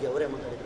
ಬಗ್ಗೆ ಅವರೇ ಮಾತಾಡಿ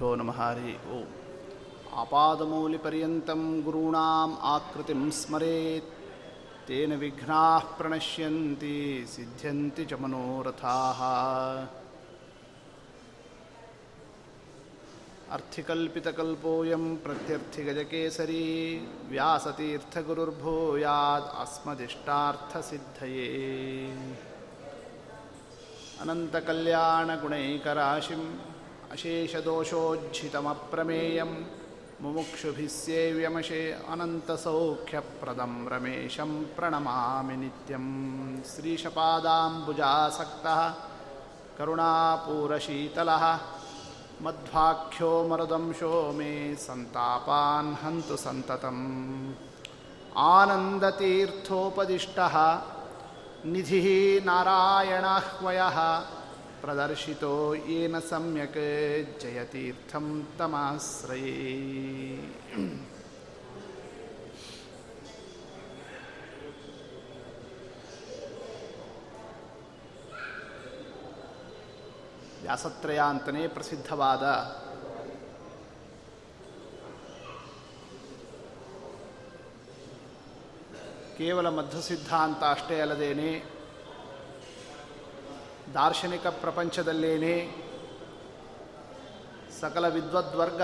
गुरुभ्यो नमः हरि ओम् आपादमौलिपर्यन्तं गुरूणाम् आकृतिं स्मरेत् तेन विघ्नाः प्रणश्यन्ति सिद्ध्यन्ति च मनोरथाः अर्थिकल्पितकल्पोऽयं प्रत्यर्थिगजकेसरी व्यासतीर्थगुरुर्भूयात् अस्मदिष्टार्थसिद्धये अनन्तकल्याणगुणैकराशिम् अशेषदोषोज्झितमप्रमेयं मुमुक्षुभिः सेव्यमशे अनन्तसौख्यप्रदं रमेशं प्रणमामि नित्यं। श्रीशपादाम्बुजासक्तः, करुणापूरशीतलः, मध्वाख्यो मरुदंशो मे सन्तापान् हन्तु सन्ततम्। आनन्दतीर्थोपदिष्टः, निधिः नारायणाह्वयः प्रदर्शितो येन सम्यक् जयतीर्थं तमाश्रये ವ್ಯಾಸತ್ರಯ ಅಂತಲೇ ಪ್ರಸಿದ್ಧವಾದ ಕೇವಲ ಮಧ್ಯಸಿದ್ಧಾಂತ ಅಷ್ಟೇ ಅಲ್ಲದೇನೆ ದಾರ್ಶನಿಕ ಪ್ರಪಂಚದಲ್ಲೇನೇ ಸಕಲ ವಿದ್ವದ್ವರ್ಗ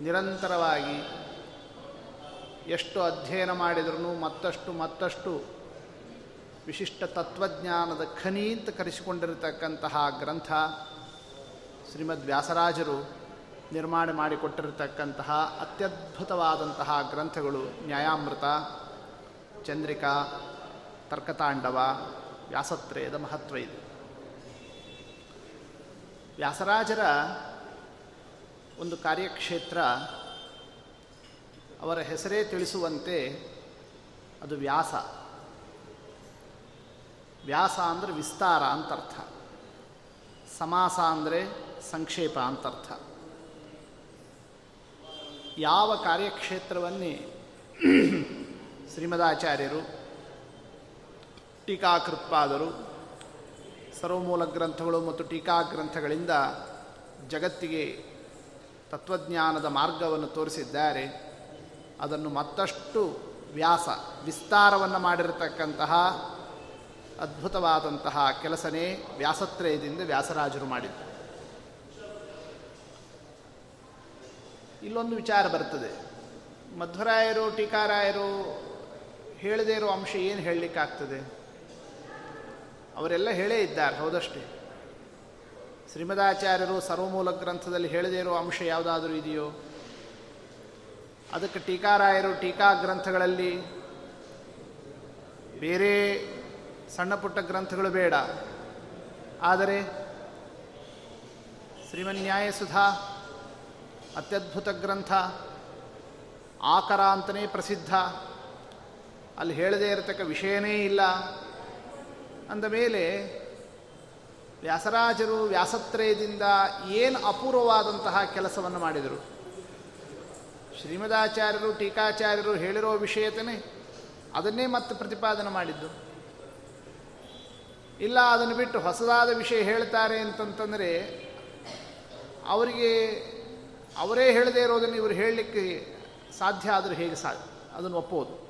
ನಿರಂತರವಾಗಿ ಎಷ್ಟು ಅಧ್ಯಯನ ಮಾಡಿದ್ರೂ ಮತ್ತಷ್ಟು ಮತ್ತಷ್ಟು ವಿಶಿಷ್ಟ ತತ್ವಜ್ಞಾನದ ಖನಿ ಅಂತ ಕರೆಸಿಕೊಂಡಿರತಕ್ಕಂತಹ ಗ್ರಂಥ ಶ್ರೀಮದ್ ವ್ಯಾಸರಾಜರು ನಿರ್ಮಾಣ ಮಾಡಿಕೊಟ್ಟಿರತಕ್ಕಂತಹ ಅತ್ಯದ್ಭುತವಾದಂತಹ ಗ್ರಂಥಗಳು ನ್ಯಾಯಾಮೃತ ಚಂದ್ರಿಕಾ, ತರ್ಕತಾಂಡವ ವ್ಯಾಸತ್ರಯದ ಮಹತ್ವ ಇದು. ವ್ಯಾಸರಾಜರ ಒಂದು ಕಾರ್ಯಕ್ಷೇತ್ರ ಅವರ ಹೆಸರೇ ತಿಳಿಸುವಂತೆ ಅದು ವ್ಯಾಸ. ವ್ಯಾಸ ಅಂದರೆ ವಿಸ್ತಾರ ಅಂತರ್ಥ ಸಮಾಸ ಅಂದರೆ ಸಂಕ್ಷೇಪ ಅಂತರ್ಥ ಯಾವ ಕಾರ್ಯಕ್ಷೇತ್ರವನ್ನೇ ಶ್ರೀಮದಾಚಾರ್ಯರು, ಟೀಕಾಕೃತ್ಪಾದರು, ಸರ್ವಮೂಲ ಗ್ರಂಥಗಳು ಮತ್ತು ಟೀಕಾ ಗ್ರಂಥಗಳಿಂದ ಜಗತ್ತಿಗೆ ತತ್ವಜ್ಞಾನದ ಮಾರ್ಗವನ್ನು ತೋರಿಸಿದ್ದಾರೆ. ಅದನ್ನು ಮತ್ತಷ್ಟು ವ್ಯಾಸ, ವಿಸ್ತಾರವನ್ನು ಮಾಡಿರತಕ್ಕಂತಹ ಅದ್ಭುತವಾದಂತಹ ಕೆಲಸನೇ ವ್ಯಾಸತ್ರಯದಿಂದ ವ್ಯಾಸರಾಜರು ಮಾಡಿದ್ದು. ಇಲ್ಲೊಂದು ವಿಚಾರ ಬರ್ತದೆ. ಮಧ್ವರಾಯರು, ಟೀಕಾರಾಯರು ಹೇಳದೇ ಇರೋ ಅಂಶ ಏನು ಹೇಳಲಿಕ್ಕಾಗ್ತದೆ? ಅವರೆಲ್ಲ ಹೇಳೇ ಇದ್ದಾರೆ, ಹೌದಷ್ಟೇ. ಶ್ರೀಮದಾಚಾರ್ಯರು ಸರ್ವಮೂಲ ಗ್ರಂಥದಲ್ಲಿ ಹೇಳದೇ ಇರೋ ಅಂಶ ಯಾವುದಾದ್ರೂ ಇದೆಯೋ? ಅದಕ್ಕೆ ಟೀಕಾರಾಯರು ಟೀಕಾ ಗ್ರಂಥಗಳಲ್ಲಿ ಬೇರೆ ಸಣ್ಣ ಪುಟ್ಟ ಗ್ರಂಥಗಳು ಬೇಡ. ಆದರೆ ಶ್ರೀಮನ್ಯಾಯ ಸುಧಾ ಅತ್ಯದ್ಭುತ ಗ್ರಂಥ, ಆಕರ ಅಂತಲೇ ಪ್ರಸಿದ್ಧ. ಅಲ್ಲಿ ಹೇಳದೇ ಇರತಕ್ಕ ವಿಷಯನೇ ಇಲ್ಲ. ಅಂದ ಮೇಲೆ ವ್ಯಾಸರಾಜರು ವ್ಯಾಸತ್ರಯದಿಂದ ಏನು ಅಪೂರ್ವವಾದಂತಹ ಕೆಲಸವನ್ನು ಮಾಡಿದರು? ಶ್ರೀಮದಾಚಾರ್ಯರು, ಟೀಕಾಚಾರ್ಯರು ಹೇಳಿರೋ ವಿಷಯತನೇ ಅದನ್ನೇ ಮತ್ತೆ ಪ್ರತಿಪಾದನೆ ಮಾಡಿದ್ದು. ಇಲ್ಲ, ಅದನ್ನು ಬಿಟ್ಟು ಹೊಸದಾದ ವಿಷಯ ಹೇಳ್ತಾರೆ ಅಂತಂತಂದರೆ, ಅವರಿಗೆ ಅವರೇ ಹೇಳದೇ ಇರೋದನ್ನು ಇವರು ಹೇಳಲಿಕ್ಕೆ ಸಾಧ್ಯ ಆದರೂ ಹೇಗೆ ಸಾಧ್ಯ? ಅದನ್ನು ಒಪ್ಪೋದು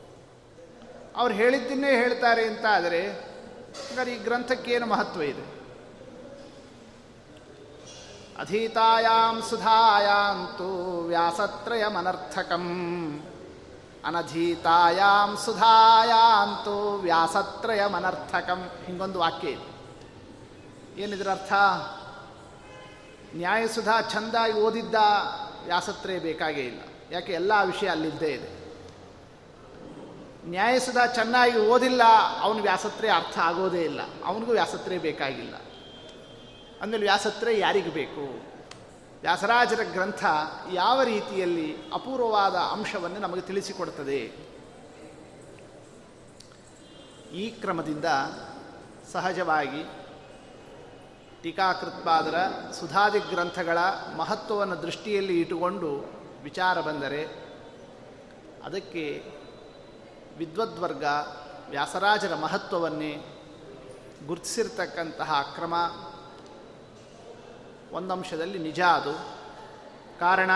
ಅವ್ರು ಹೇಳಿದ್ದನ್ನೇ ಹೇಳ್ತಾರೆ ಅಂತ ಆದರೆ, ಹಾಗಾದ್ರೆ ಈ ಗ್ರಂಥಕ್ಕೇನು ಮಹತ್ವ ಇದೆ? ಅಧೀತಾಯಾಂ ಸುಧಾಯಾಂತು ವ್ಯಾಸತ್ರಯಮನರ್ಥಕಂ. ಅನಧೀತಾಯಾಂ ಸುಧಾಯಾಂತು ವ್ಯಾಸತ್ರಯಮನರ್ಥಕಂ. ಹಿಂಗೊಂದು ವಾಕ್ಯ ಇದೆ. ಏನಿದ್ರ ಅರ್ಥ? ನ್ಯಾಯಸುಧಾ ಚಂದಾಗಿ ಓದಿದ್ದ ವ್ಯಾಸತ್ರಯ ಬೇಕಾಗೇ ಇಲ್ಲ. ಯಾಕೆ? ಎಲ್ಲ ವಿಷಯ ಅಲ್ಲಿದ್ದೇ ಇದೆ. ನ್ಯಾಯಸುಧಾ ಚೆನ್ನಾಗಿ ಓದಿಲ್ಲ, ಅವನ ವ್ಯಾಸತ್ರೆ ಅರ್ಥ ಆಗೋದೇ ಇಲ್ಲ. ಅವನಿಗೂ ವ್ಯಾಸತ್ರೆ ಬೇಕಾಗಿಲ್ಲ. ಅಂದಮೇಲೆ ವ್ಯಾಸತ್ರೆ ಯಾರಿಗೆ ಬೇಕು? ವ್ಯಾಸರಾಜರ ಗ್ರಂಥ ಯಾವ ರೀತಿಯಲ್ಲಿ ಅಪೂರ್ವವಾದ ಅಂಶವನ್ನು ನಮಗೆ ತಿಳಿಸಿಕೊಡ್ತದೆ? ಈ ಕ್ರಮದಿಂದ ಸಹಜವಾಗಿ ಟೀಕಾಕೃತ್ಪಾದರ ಸುಧಾದಿ ಗ್ರಂಥಗಳ ಮಹತ್ವವನ್ನು ದೃಷ್ಟಿಯಲ್ಲಿ ಇಟ್ಟುಕೊಂಡು ವಿಚಾರ ಬಂದರೆ ಅದಕ್ಕೆ ವಿದ್ವದ್ವರ್ಗ ವ್ಯಾಸರಾಜರ ಮಹತ್ವವನ್ನೇ ಗುರುತಿಸಿರ್ತಕ್ಕಂತಹ ಕ್ರಮ ಒಂದಂಶದಲ್ಲಿ ನಿಜ ಅದು. ಕಾರಣ,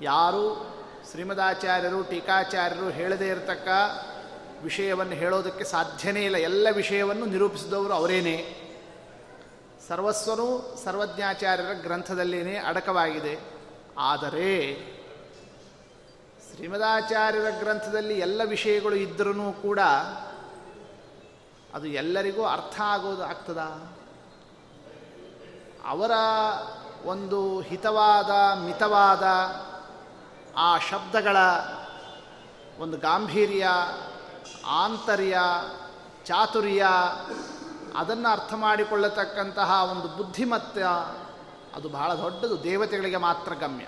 ಯಾರು ಶ್ರೀಮದಾಚಾರ್ಯರು, ಟೀಕಾಚಾರ್ಯರು ಹೇಳದೇ ಇರತಕ್ಕ ವಿಷಯವನ್ನು ಹೇಳೋದಕ್ಕೆ ಸಾಧ್ಯನೇ ಇಲ್ಲ. ಎಲ್ಲ ವಿಷಯವನ್ನು ನಿರೂಪಿಸಿದವರು ಅವರೇನೇ. ಸರ್ವಸ್ವನು ಸರ್ವಜ್ಞಾಚಾರ್ಯರ ಗ್ರಂಥದಲ್ಲೇನೇ ಅಡಕವಾಗಿದೆ. ಆದರೆ ಶ್ರೀಮದಾಚಾರ್ಯರ ಗ್ರಂಥದಲ್ಲಿ ಎಲ್ಲ ವಿಷಯಗಳು ಇದ್ದರೂ ಕೂಡ ಅದು ಎಲ್ಲರಿಗೂ ಅರ್ಥ ಆಗೋದು ಆಗ್ತದ? ಅವರ ಒಂದು ಹಿತವಾದ, ಮಿತವಾದ ಆ ಶಬ್ದಗಳ ಒಂದು ಗಾಂಭೀರ್ಯ, ಆಂತರ್ಯ, ಚಾತುರ್ಯ, ಅದನ್ನು ಅರ್ಥ ಮಾಡಿಕೊಳ್ಳತಕ್ಕಂತಹ ಒಂದು ಬುದ್ಧಿಮತ್ತ ಅದು ಬಹಳ ದೊಡ್ಡದು. ದೇವತೆಗಳಿಗೆ ಮಾತ್ರ ಗಮ್ಯ.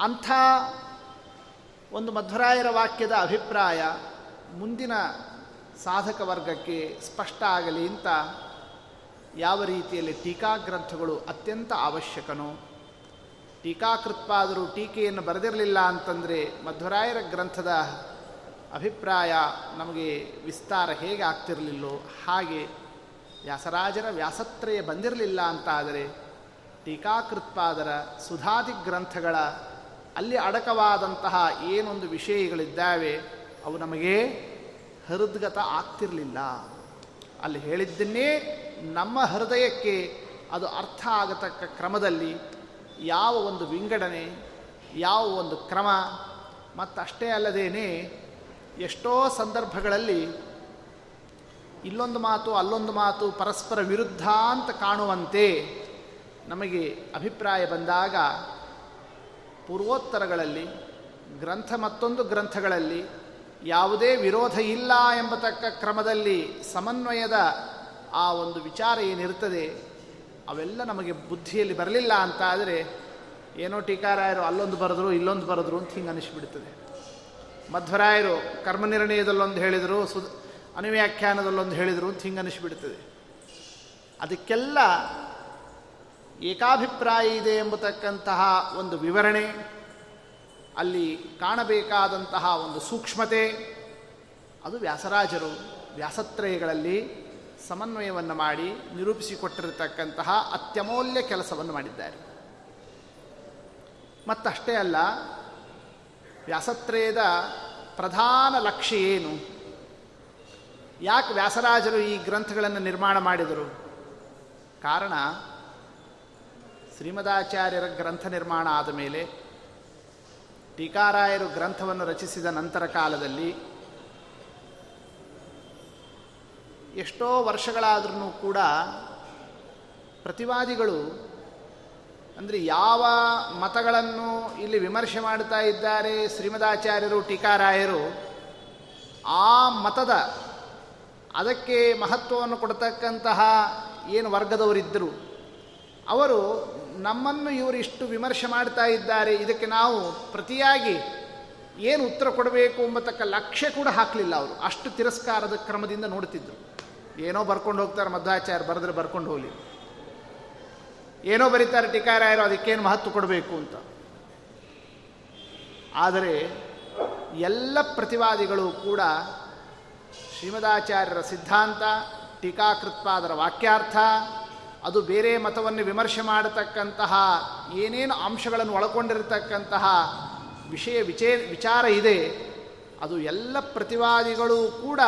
ಅಂಥ ಒಂದು ಮಧ್ವರಾಯರ ವಾಕ್ಯದ ಅಭಿಪ್ರಾಯ ಮುಂದಿನ ಸಾಧಕ ವರ್ಗಕ್ಕೆ ಸ್ಪಷ್ಟ ಆಗಲಿ ಅಂತ ಯಾವ ರೀತಿಯಲ್ಲಿ ಟೀಕಾ ಗ್ರಂಥಗಳು ಅತ್ಯಂತ ಅವಶ್ಯಕನೋ, ಟೀಕಾಕೃತ್ಪಾದರೂ ಟೀಕೆಯನ್ನು ಬರೆದಿರಲಿಲ್ಲ ಅಂತಂದರೆ ಮಧ್ವರಾಯರ ಗ್ರಂಥದ ಅಭಿಪ್ರಾಯ ನಮಗೆ ವಿಸ್ತಾರ ಹೇಗೆ ಆಗ್ತಿರಲಿಲ್ಲೋ ಹಾಗೆ ವ್ಯಾಸರಾಜರ ವ್ಯಾಸತ್ರಯ ಬಂದಿರಲಿಲ್ಲ ಅಂತಾದರೆ ಟೀಕಾಕೃತ್ಪಾದರ ಸುಧಾದಿ ಗ್ರಂಥಗಳ ಅಲ್ಲಿ ಅಡಕವಾದಂತಹ ಏನೊಂದು ವಿಷಯಗಳಿದ್ದಾವೆ, ಅವು ನಮಗೆ ಹೃದ್ಗತ ಆಗ್ತಿರಲಿಲ್ಲ. ಅಲ್ಲಿ ಹೇಳಿದ್ದನ್ನೇ ನಮ್ಮ ಹೃದಯಕ್ಕೆ ಅದು ಅರ್ಥ ಆಗತಕ್ಕ ಕ್ರಮದಲ್ಲಿ ಯಾವ ಒಂದು ವಿಂಗಡಣೆ, ಯಾವ ಒಂದು ಕ್ರಮ, ಮತ್ತಷ್ಟೇ ಅಲ್ಲದೇನೆ ಎಷ್ಟೋ ಸಂದರ್ಭಗಳಲ್ಲಿ ಇಲ್ಲೊಂದು ಮಾತು, ಅಲ್ಲೊಂದು ಮಾತು ಪರಸ್ಪರ ವಿರುದ್ಧ ಅಂತ ಕಾಣುವಂತೆ ನಮಗೆ ಅಭಿಪ್ರಾಯ ಬಂದಾಗ ಪೂರ್ವೋತ್ತರಗಳಲ್ಲಿ, ಗ್ರಂಥ ಮತ್ತೊಂದು ಗ್ರಂಥಗಳಲ್ಲಿ ಯಾವುದೇ ವಿರೋಧ ಇಲ್ಲ ಎಂಬತಕ್ಕ ಕ್ರಮದಲ್ಲಿ ಸಮನ್ವಯದ ಆ ಒಂದು ವಿಚಾರ ಏನಿರ್ತದೆ ಅವೆಲ್ಲ ನಮಗೆ ಬುದ್ಧಿಯಲ್ಲಿ ಬರಲಿಲ್ಲ ಅಂತ ಆದರೆ, ಏನೋ ಟೀಕಾರಾಯರು ಅಲ್ಲೊಂದು ಬರೆದ್ರು, ಇಲ್ಲೊಂದು ಬರೆದ್ರು ಅಂತ ಹಿಂಗೆ ಅನಿಸ್ಬಿಡ್ತದೆ. ಮಧ್ವರಾಯರು ಕರ್ಮನಿರ್ಣಯದಲ್ಲೊಂದು ಹೇಳಿದರು ಸು ಅನುವ್ಯಾಖ್ಯಾನದಲ್ಲೊಂದು ಹೇಳಿದರು ಅಂತ ಹಿಂಗೆ ಅನಿಸ್ಬಿಡ್ತದೆ. ಅದಕ್ಕೆಲ್ಲ ಏಕಾಭಿಪ್ರಾಯ ಇದೆ ಎಂಬತಕ್ಕಂತಹ ಒಂದು ವಿವರಣೆ, ಅಲ್ಲಿ ಕಾಣಬೇಕಾದಂತಹ ಒಂದು ಸೂಕ್ಷ್ಮತೆ, ಅದು ವ್ಯಾಸರಾಜರು ವ್ಯಾಸತ್ರಯಗಳಲ್ಲಿ ಸಮನ್ವಯವನ್ನು ಮಾಡಿ ನಿರೂಪಿಸಿಕೊಟ್ಟಿರತಕ್ಕಂತಹ ಅತ್ಯಮೂಲ್ಯ ಕೆಲಸವನ್ನು ಮಾಡಿದ್ದಾರೆ. ಮತ್ತಷ್ಟೇ ಅಲ್ಲ, ವ್ಯಾಸತ್ರಯದ ಪ್ರಧಾನ ಲಕ್ಷ್ಯ ಏನು? ಯಾಕೆ ವ್ಯಾಸರಾಜರು ಈ ಗ್ರಂಥಗಳನ್ನು ನಿರ್ಮಾಣ ಮಾಡಿದರು? ಕಾರಣ ಶ್ರೀಮದಾಚಾರ್ಯರ ಗ್ರಂಥ ನಿರ್ಮಾಣ ಆದ ಮೇಲೆ ಟೀಕಾರಾಯರು ಗ್ರಂಥವನ್ನು ರಚಿಸಿದ ನಂತರ ಕಾಲದಲ್ಲಿ ಎಷ್ಟೋ ವರ್ಷಗಳಾದ್ರೂ ಕೂಡ ಪ್ರತಿವಾದಿಗಳು ಅಂದರೆ ಯಾವ ಮತಗಳನ್ನು ಇಲ್ಲಿ ವಿಮರ್ಶೆ ಮಾಡ್ತಾ ಇದ್ದಾರೆ ಶ್ರೀಮದಾಚಾರ್ಯರು, ಟೀಕಾರಾಯರು, ಆ ಮತದ ಅದಕ್ಕೆ ಮಹತ್ವವನ್ನು ಕೊಡ್ತಕ್ಕಂತಹ ಏನು ವರ್ಗದವರಿದ್ದರು, ಅವರು ನಮ್ಮನ್ನು ಇವರು ಇಷ್ಟು ವಿಮರ್ಶೆ ಮಾಡ್ತಾ ಇದ್ದಾರೆ, ಇದಕ್ಕೆ ನಾವು ಪ್ರತಿಯಾಗಿ ಏನು ಉತ್ತರ ಕೊಡಬೇಕು ಎಂಬತಕ್ಕ ಲಕ್ಷ್ಯ ಕೂಡ ಹಾಕಲಿಲ್ಲ ಅವರು. ಅಷ್ಟು ತಿರಸ್ಕಾರದ ಕ್ರಮದಿಂದ ನೋಡ್ತಿದ್ರು ಏನೋ ಬರ್ಕೊಂಡು ಹೋಗ್ತಾರೆ ಮಧ್ವಾಚಾರ್ಯ ಬರೆದ್ರೆ ಬರ್ಕೊಂಡು ಹೋಗಲಿ. ಏನೋ ಬರೀತಾರೆ, ಟೀಕಾರಾಯರು ಅದಕ್ಕೇನು ಮಹತ್ವ ಕೊಡಬೇಕು ಅಂತ. ಆದರೆ ಎಲ್ಲ ಪ್ರತಿವಾದಿಗಳು ಕೂಡ ಶ್ರೀಮದಾಚಾರ್ಯರ ಸಿದ್ಧಾಂತ, ಟೀಕಾಕೃತ್ಪಾದರ ವಾಕ್ಯಾರ್ಥ ಅದು ಬೇರೆ ಮತವನ್ನು ವಿಮರ್ಶೆ ಮಾಡತಕ್ಕಂತಹ, ಏನೇನು ಅಂಶಗಳನ್ನು ಒಳಗೊಂಡಿರತಕ್ಕಂತಹ ವಿಷಯ ವಿಚೇ, ವಿಚಾರ ಇದೆ. ಅದು ಎಲ್ಲ ಪ್ರತಿವಾದಿಗಳು ಕೂಡ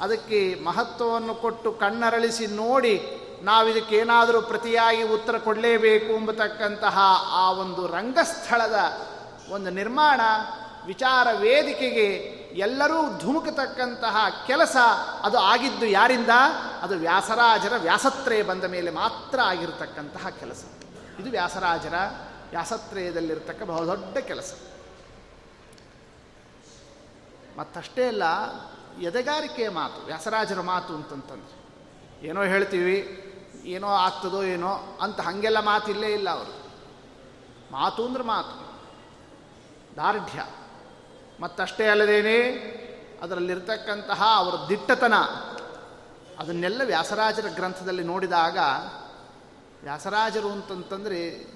ಅದಕ್ಕೆ ಮಹತ್ವವನ್ನು ಕೊಟ್ಟು ಕಣ್ಣರಳಿಸಿ ನೋಡಿ ನಾವಿದಕ್ಕೇನಾದರೂ ಪ್ರತಿಯಾಗಿ ಉತ್ತರ ಕೊಡಲೇಬೇಕು ಎಂಬತಕ್ಕಂತಹ ಆ ಒಂದು ರಂಗಸ್ಥಳದ ಒಂದು ನಿರ್ಮಾಣ, ವಿಚಾರ ವೇದಿಕೆಗೆ ಎಲ್ಲರೂ ಧುಮುಕತಕ್ಕಂತಹ ಕೆಲಸ ಅದು ಆಗಿದ್ದು ಯಾರಿಂದ? ಅದು ವ್ಯಾಸರಾಜರ ವ್ಯಾಸತ್ರಯ ಬಂದ ಮೇಲೆ ಮಾತ್ರ ಆಗಿರತಕ್ಕಂತಹ ಕೆಲಸ. ಇದು ವ್ಯಾಸರಾಜರ ವ್ಯಾಸತ್ರಯದಲ್ಲಿರತಕ್ಕ ಬಹುದೊಡ್ಡ ಕೆಲಸ. ಮತ್ತಷ್ಟೇ ಅಲ್ಲ ಎದೆಗಾರಿಕೆಯ ಮಾತು, ವ್ಯಾಸರಾಜರ ಮಾತು ಅಂತಂತಂದ್ರೆ, ಏನೋ ಹೇಳ್ತೀವಿ, ಏನೋ ಆಗ್ತದೋ ಏನೋ ಅಂತ ಹಾಗೆಲ್ಲ ಮಾತಿಲ್ಲೇ ಇಲ್ಲ ಅವರು. ಮಾತು ಅಂದ್ರೆ ಮಾತು. ದಾರ್ಢ್ಯ. ಮತ್ತಷ್ಟೇ ಅಲ್ಲದೇನೆ ಅದರಲ್ಲಿರ್ತಕ್ಕಂತಹ ಅವರ ದಿಟ್ಟತನ ಅದನ್ನೆಲ್ಲ ವ್ಯಾಸರಾಜರ ಗ್ರಂಥದಲ್ಲಿ ನೋಡಿದಾಗ ವ್ಯಾಸರಾಜರು ಅಂತಂತಂದರೆ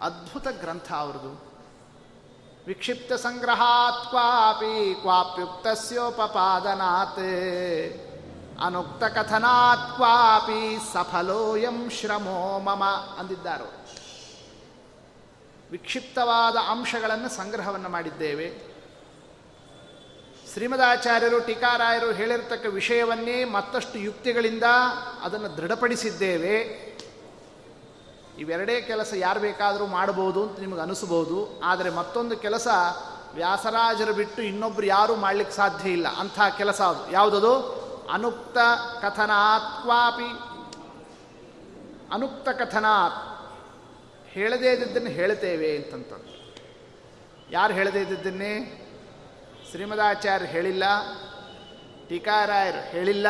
ಅದ್ಭುತ ಗ್ರಂಥ ಅವ್ರದ್ದು. ವಿಕ್ಷಿಪ್ತ ಸಂಗ್ರಹಾತ್ ಕ್ವಾಪಿ ಕ್ವಾಪ್ಯುಕ್ತಸ್ಯೋಪಪಾದನಾತ್ ಅನುಕ್ತ ಕಥನಾತ್ ಕ್ವಾಪಿ ಸಫಲೋಯಂ ಶ್ರಮೋ ಮಮ ಅಂದಿದ್ದಾರೆ. ವಿಕ್ಷಿಪ್ತವಾದ ಅಂಶಗಳನ್ನು ಸಂಗ್ರಹವನ್ನು ಮಾಡಿದ್ದೇವೆ. ಶ್ರೀಮದಾಚಾರ್ಯರು, ಟೀಕಾರಾಯರು ಹೇಳಿರತಕ್ಕ ವಿಷಯವನ್ನೇ ಮತ್ತಷ್ಟು ಯುಕ್ತಿಗಳಿಂದ ಅದನ್ನು ದೃಢಪಡಿಸಿದ್ದೇವೆ. ಇವೆರಡೇ ಕೆಲಸ ಯಾರು ಬೇಕಾದರೂ ಮಾಡಬಹುದು ಅಂತ ನಿಮಗೆ ಅನಿಸ್ಬೋದು. ಆದರೆ ಮತ್ತೊಂದು ಕೆಲಸ ವ್ಯಾಸರಾಜರು ಬಿಟ್ಟು ಇನ್ನೊಬ್ಬರು ಯಾರೂ ಮಾಡಲಿಕ್ಕೆ ಸಾಧ್ಯ ಇಲ್ಲ. ಅಂಥ ಕೆಲಸ ಅದು. ಯಾವುದದು? ಅನುಕ್ತ ಕಥನಾತ್ವಾಪಿ ಅನುಕ್ತ ಕಥನಾತ್. ಹೇಳದೇ ಇದ್ದದ್ದನ್ನು ಹೇಳ್ತೇವೆ ಅಂತಂತ ಯಾರು ಹೇಳದೇ ಇದ್ದದ್ದನ್ನೇ? ಶ್ರೀಮದಾಚಾರ್ಯ ಹೇಳಿಲ್ಲ, ಟೀಕಾರಾಯರು ಹೇಳಿಲ್ಲ,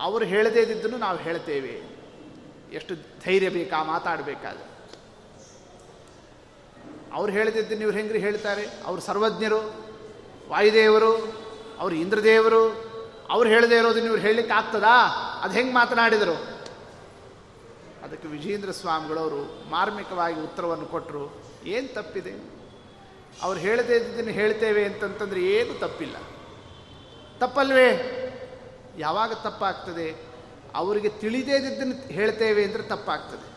ಅವರು ಹೇಳದೇ ಇದ್ದನ್ನು ನಾವು ಹೇಳ್ತೇವೆ. ಎಷ್ಟು ಧೈರ್ಯ ಬೇಕಾ, ಮಾತಾಡಬೇಕಾದ್ರೆ. ಅವ್ರು ಹೇಳದಿದ್ದು ನೀವು ಹೆಂಗ್ರಿ ಹೇಳ್ತಾರೆ? ಅವರು ಸರ್ವಜ್ಞರು, ವಾಯುದೇವರು, ಅವರು ಇಂದ್ರದೇವರು, ಅವ್ರು ಹೇಳದೇ ಇರೋದು ಇವ್ರು ಹೇಳಲಿಕ್ಕೆ ಆಗ್ತದಾ? ಅದು ಹೆಂಗೆ ಮಾತನಾಡಿದರು? ಅದಕ್ಕೆ ವಿಜೇಂದ್ರ ಸ್ವಾಮಿಗಳವರು ಮಾರ್ಮಿಕವಾಗಿ ಉತ್ತರವನ್ನು ಕೊಟ್ಟರು ಏನು ತಪ್ಪಿದೆ? ಅವ್ರು ಹೇಳದೇ ಇದ್ದಿದ್ದನ್ನು ಹೇಳ್ತೇವೆ ಅಂತಂತಂದ್ರೆ ಏನು ತಪ್ಪಿಲ್ಲ. ತಪ್ಪಲ್ವೇ? ಯಾವಾಗ ತಪ್ಪಾಗ್ತದೆ? ಅವರಿಗೆ ತಿಳಿದೇ ಇದ್ದನ್ನು ಹೇಳ್ತೇವೆ ಅಂದರೆ ತಪ್ಪಾಗ್ತದೆ.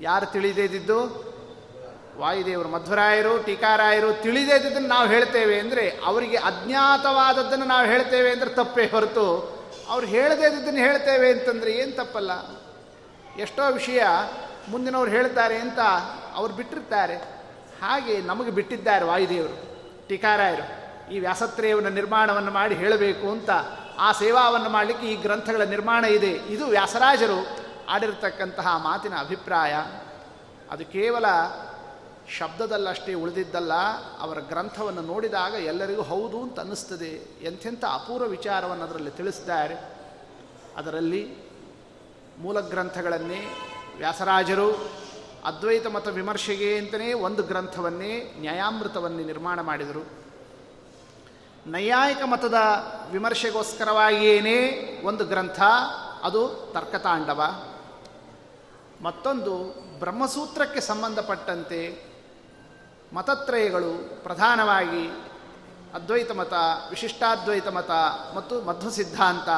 ಯಾರು ತಿಳಿದೇ ಇದ್ದಿದ್ದು? ವಾಯುದೇವರು, ಮಧ್ವರಾಯರು, ಟೀಕಾರಾಯರು ತಿಳಿದೇ ಇದ್ದನ್ನು ನಾವು ಹೇಳ್ತೇವೆ ಅಂದರೆ ಅವರಿಗೆ ಅಜ್ಞಾತವಾದದ್ದನ್ನು ನಾವು ಹೇಳ್ತೇವೆ ಅಂದರೆ ತಪ್ಪೇ ಹೊರತು ಅವ್ರು ಹೇಳದೇ ಇದ್ದಿದ್ದನ್ನು ಹೇಳ್ತೇವೆ ಅಂತಂದರೆ ಏನು ತಪ್ಪಲ್ಲ? ಎಷ್ಟೋ ವಿಷಯ ಮುಂದಿನವ್ರು ಹೇಳ್ತಾರೆ ಅಂತ ಅವ್ರು ಬಿಟ್ಟಿರ್ತಾರೆ. ಹಾಗೆ ನಮಗೆ ಬಿಟ್ಟಿದ್ದಾರೆ ವಾಯುದೇವರು, ಟೀಕಾರಾಯರು. ಈ ವ್ಯಾಸತ್ರಯವನ್ನು ನಿರ್ಮಾಣವನ್ನು ಮಾಡಿ ಹೇಳಬೇಕು ಅಂತ ಆ ಸೇವಾವನ್ನು ಮಾಡಲಿಕ್ಕೆ ಈ ಗ್ರಂಥಗಳ ನಿರ್ಮಾಣ ಇದೆ. ಇದು ವ್ಯಾಸರಾಜರು ಆಡಿರತಕ್ಕಂತಹ ಮಾತಿನ ಅಭಿಪ್ರಾಯ. ಅದು ಕೇವಲ ಶಬ್ದದಲ್ಲಷ್ಟೇ ಉಳಿದಿದ್ದಲ್ಲ, ಅವರ ಗ್ರಂಥವನ್ನು ನೋಡಿದಾಗ ಎಲ್ಲರಿಗೂ ಹೌದು ಅಂತ ಅನ್ನಿಸ್ತದೆ ಎಂಥೆಂಥ ಅಪೂರ್ವ ವಿಚಾರವನ್ನು ಅದರಲ್ಲಿ ತಿಳಿಸಿದ್ದಾರೆ. ಅದರಲ್ಲಿ ಮೂಲ ಗ್ರಂಥಗಳನ್ನೇ ವ್ಯಾಸರಾಜರು ಅದ್ವೈತ ಮತ ವಿಮರ್ಶೆಗೆ ಅಂತಲೇ ಒಂದು ಗ್ರಂಥವನ್ನೇ ನ್ಯಾಯಾಮೃತವನ್ನೇ ನಿರ್ಮಾಣ ಮಾಡಿದರು. ನೈಯಾಯಿಕ ಮತದ ವಿಮರ್ಶೆಗೋಸ್ಕರವಾಗಿಯೇ ಒಂದು ಗ್ರಂಥ, ಅದು ತರ್ಕತಾಂಡವ. ಮತ್ತೊಂದು ಬ್ರಹ್ಮಸೂತ್ರಕ್ಕೆ ಸಂಬಂಧಪಟ್ಟಂತೆ ಮತತ್ರಯಗಳು ಪ್ರಧಾನವಾಗಿ ಅದ್ವೈತ ಮತ, ವಿಶಿಷ್ಟಾದ್ವೈತ ಮತ ಮತ್ತು ಮಧ್ವ ಸಿದ್ಧಾಂತ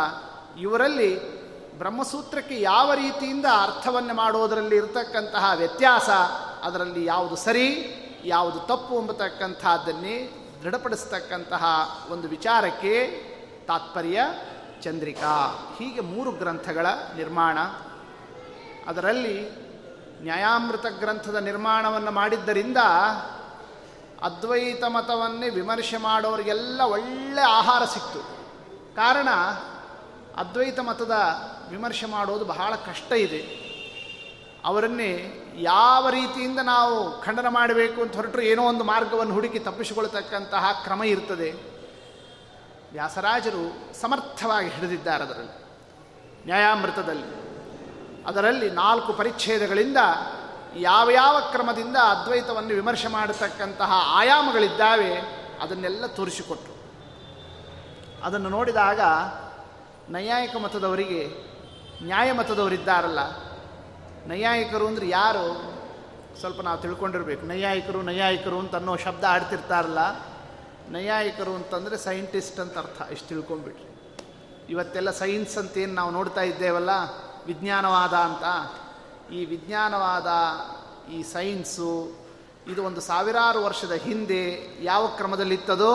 ಇವರಲ್ಲಿ ಬ್ರಹ್ಮಸೂತ್ರಕ್ಕೆ ಯಾವ ರೀತಿಯಿಂದ ಅರ್ಥವನ್ನು ಮಾಡೋದರಲ್ಲಿ ಇರತಕ್ಕಂತಹ ವ್ಯತ್ಯಾಸ, ಅದರಲ್ಲಿ ಯಾವುದು ಸರಿ, ಯಾವುದು ತಪ್ಪು ಎಂಬತಕ್ಕಂಥದ್ದನ್ನೇ ದೃಢಪಡಿಸ್ತಕ್ಕಂತಹ ಒಂದು ವಿಚಾರಕ್ಕೆ ತಾತ್ಪರ್ಯ ಚಂದ್ರಿಕಾ. ಹೀಗೆ ಮೂರು ಗ್ರಂಥಗಳ ನಿರ್ಮಾಣ. ಅದರಲ್ಲಿ ನ್ಯಾಯಾಮೃತ ಗ್ರಂಥದ ನಿರ್ಮಾಣವನ್ನು ಮಾಡಿದ್ದರಿಂದ ಅದ್ವೈತ ಮತವನ್ನೇ ವಿಮರ್ಶೆ ಮಾಡೋರಿಗೆಲ್ಲ ಒಳ್ಳೆ ಆಹಾರ ಸಿಕ್ತು. ಕಾರಣ ಅದ್ವೈತ ಮತದ ವಿಮರ್ಶೆ ಮಾಡೋದು ಬಹಳ ಕಷ್ಟ ಇದೆ. ಅವರನ್ನೇ ಯಾವ ರೀತಿಯಿಂದ ನಾವು ಖಂಡನ ಮಾಡಬೇಕು ಅಂತ ಹೊರಟರು ಏನೋ ಒಂದು ಮಾರ್ಗವನ್ನು ಹುಡುಕಿ ತಪ್ಪಿಸಿಕೊಳ್ತಕ್ಕಂತಹ ಕ್ರಮ ಇರ್ತದೆ. ವ್ಯಾಸರಾಜರು ಸಮರ್ಥವಾಗಿ ಹಿಡಿದಿದ್ದಾರೆ ಅದರಲ್ಲಿ, ನ್ಯಾಯಾಮೃತದಲ್ಲಿ. ಅದರಲ್ಲಿ ನಾಲ್ಕು ಪರಿಚ್ಛೇದಗಳಿಂದ ಯಾವ ಯಾವ ಕ್ರಮದಿಂದ ಅದ್ವೈತವನ್ನು ವಿಮರ್ಶೆ ಮಾಡತಕ್ಕಂತಹ ಆಯಾಮಗಳಿದ್ದಾವೆ ಅದನ್ನೆಲ್ಲ ತೋರಿಸಿಕೊಟ್ರು. ಅದನ್ನು ನೋಡಿದಾಗ ನೈಯಾಯಿಕ ಮತದವರಿಗೆ ನ್ಯಾಯ ಮತದವರಿದ್ದಾರಲ್ಲ ನೈಯಾಯಿಕರು ಅಂದರೆ ಯಾರು? ಸ್ವಲ್ಪ ನಾವು ತಿಳ್ಕೊಂಡಿರ್ಬೇಕು. ನೈಯಾಯಿಕರು ನೈಯಾಯಿಕರು ಅಂತ ಅನ್ನೋ ಶಬ್ದ ಆಡ್ತಿರ್ತಾರಲ್ಲ ನೈಯಾಯಿಕರು ಅಂತಂದರೆ ಸೈಂಟಿಸ್ಟ್ ಅಂತ ಅರ್ಥ, ಇಷ್ಟು ತಿಳ್ಕೊಂಬಿಟ್ರಿ ಇವತ್ತೆಲ್ಲ ಸೈನ್ಸ್ ಅಂತ ಏನು ನಾವು ನೋಡ್ತಾ ಇದ್ದೇವಲ್ಲ, ವಿಜ್ಞಾನವಾದ ಅಂತ, ಈ ವಿಜ್ಞಾನವಾದ ಈ ಸೈನ್ಸು, ಇದು ಒಂದು ಸಾವಿರಾರು ವರ್ಷದ ಹಿಂದೆ ಯಾವ ಕ್ರಮದಲ್ಲಿತ್ತದೋ,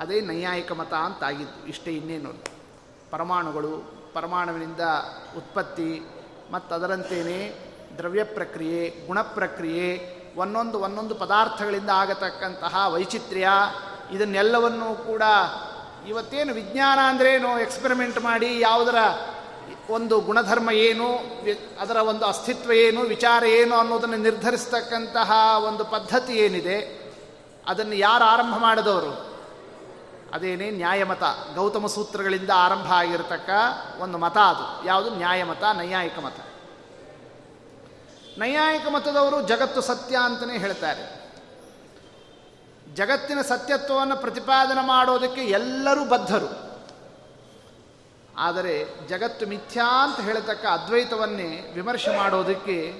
ಅದೇ ನೈಯಾಯಿಕ ಮತ ಅಂತಾಗಿತ್ತು ಇಷ್ಟೇ ಇನ್ನೇನು ಪರಮಾಣುಗಳು, ಪರಮಾಣುವಿನಿಂದ ಉತ್ಪತ್ತಿ ಮತ್ತು ಅದರಂತೆಯೇ ದ್ರವ್ಯ ಪ್ರಕ್ರಿಯೆ ಗುಣ ಪ್ರಕ್ರಿಯೆ ಒಂದೊಂದು ಒಂದೊಂದು ಪದಾರ್ಥಗಳಿಂದ ಆಗತಕ್ಕಂತಹ ವೈಚಿತ್ರ್ಯ, ಇದನ್ನೆಲ್ಲವನ್ನೂ ಕೂಡ ಇವತ್ತೇನು ವಿಜ್ಞಾನ ಅಂದ್ರೇನು? ಎಕ್ಸ್ಪೆರಿಮೆಂಟ್ ಮಾಡಿ ಯಾವುದರ ಒಂದು ಗುಣಧರ್ಮ ಏನು ಅದರ ಒಂದು ಅಸ್ತಿತ್ವ ಏನು, ವಿಚಾರ ಏನು ಅನ್ನೋದನ್ನು ನಿರ್ಧರಿಸ್ತಕ್ಕಂತಹ ಒಂದು ಪದ್ಧತಿ ಏನಿದೆ, ಅದನ್ನು ಯಾರು ಆರಂಭ ಮಾಡಿದವರು? ಅದೇನೇ ನ್ಯಾಯಮತ, ಗೌತಮ ಸೂತ್ರಗಳಿಂದ ಆರಂಭ ಆಗಿರತಕ್ಕ ಒಂದು ಮತ ಅದು. ಯಾವುದು? ನ್ಯಾಯಮತ, ನೈಯಾಯಿಕ ಮತ. ನೈಯಾಯಿಕ ಮತದವರು ಜಗತ್ತು ಸತ್ಯ ಅಂತಲೇ ಹೇಳ್ತಾರೆ. ಜಗತ್ತಿನ ಸತ್ಯತ್ವವನ್ನು ಪ್ರತಿಪಾದನೆ ಮಾಡೋದಕ್ಕೆ ಎಲ್ಲರೂ ಬದ್ಧರು. ಆದರೆ ಜಗತ್ತು ಮಿಥ್ಯಾ ಅಂತ ಹೇಳತಕ್ಕ ಅದ್ವೈತವನ್ನೇ ವಿಮರ್ಶೆ ಮಾಡೋದಕ್ಕೆ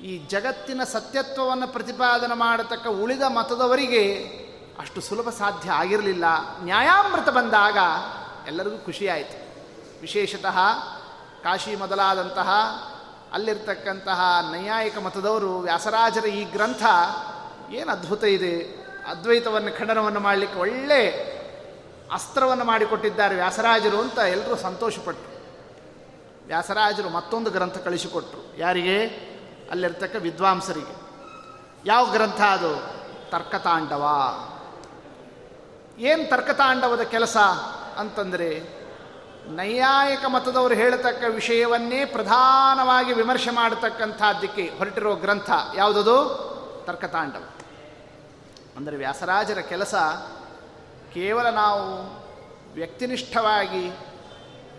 ಈ ಜಗತ್ತಿನ ಸತ್ಯತ್ವವನ್ನು ಪ್ರತಿಪಾದನೆ ಮಾಡತಕ್ಕ ಉಳಿದ ಮತದವರಿಗೆ ಅಷ್ಟು ಸುಲಭ ಸಾಧ್ಯ ಆಗಿರಲಿಲ್ಲ. ನ್ಯಾಯಾಮೃತ ಬಂದಾಗ ಎಲ್ಲರಿಗೂ ಖುಷಿಯಾಯಿತು. ವಿಶೇಷತಃ ಕಾಶಿ ಮೊದಲಾದಂತಹ ಅಲ್ಲಿರ್ತಕ್ಕಂತಹ ನೈಯಾಯಿಕ ಮತದವರು, ವ್ಯಾಸರಾಜರ ಈ ಗ್ರಂಥ ಏನು ಅದ್ಭುತ ಇದೆ. ಅದ್ವೈತವನ್ನು, ಖಂಡನವನ್ನು ಮಾಡಲಿಕ್ಕೆ ಒಳ್ಳೆ ಅಸ್ತ್ರವನ್ನು ಮಾಡಿಕೊಟ್ಟಿದ್ದಾರೆ ವ್ಯಾಸರಾಜರು ಅಂತ ಎಲ್ಲರೂ ಸಂತೋಷಪಟ್ಟರು ವ್ಯಾಸರಾಜರು ಮತ್ತೊಂದು ಗ್ರಂಥ ಕಳಿಸಿಕೊಟ್ರು. ಯಾರಿಗೆ? ಅಲ್ಲಿರ್ತಕ್ಕ ವಿದ್ವಾಂಸರಿಗೆ. ಯಾವ ಗ್ರಂಥ ಅದು? ತರ್ಕತಾಂಡವ. ಏನು ತರ್ಕತಾಂಡವದ ಕೆಲಸ ಅಂತಂದರೆ ನೈಯಾಯಿಕ ಮತದವರು ಹೇಳತಕ್ಕ ವಿಷಯವನ್ನೇ ಪ್ರಧಾನವಾಗಿ ವಿಮರ್ಶೆ ಮಾಡತಕ್ಕಂಥದ್ದಕ್ಕೆ ಹೊರಟಿರೋ ಗ್ರಂಥ ಯಾವುದದು? ತರ್ಕತಾಂಡವ. ಅಂದರೆ ವ್ಯಾಸರಾಜರ ಕೆಲಸ ಕೇವಲ ನಾವು ವ್ಯಕ್ತಿನಿಷ್ಠವಾಗಿ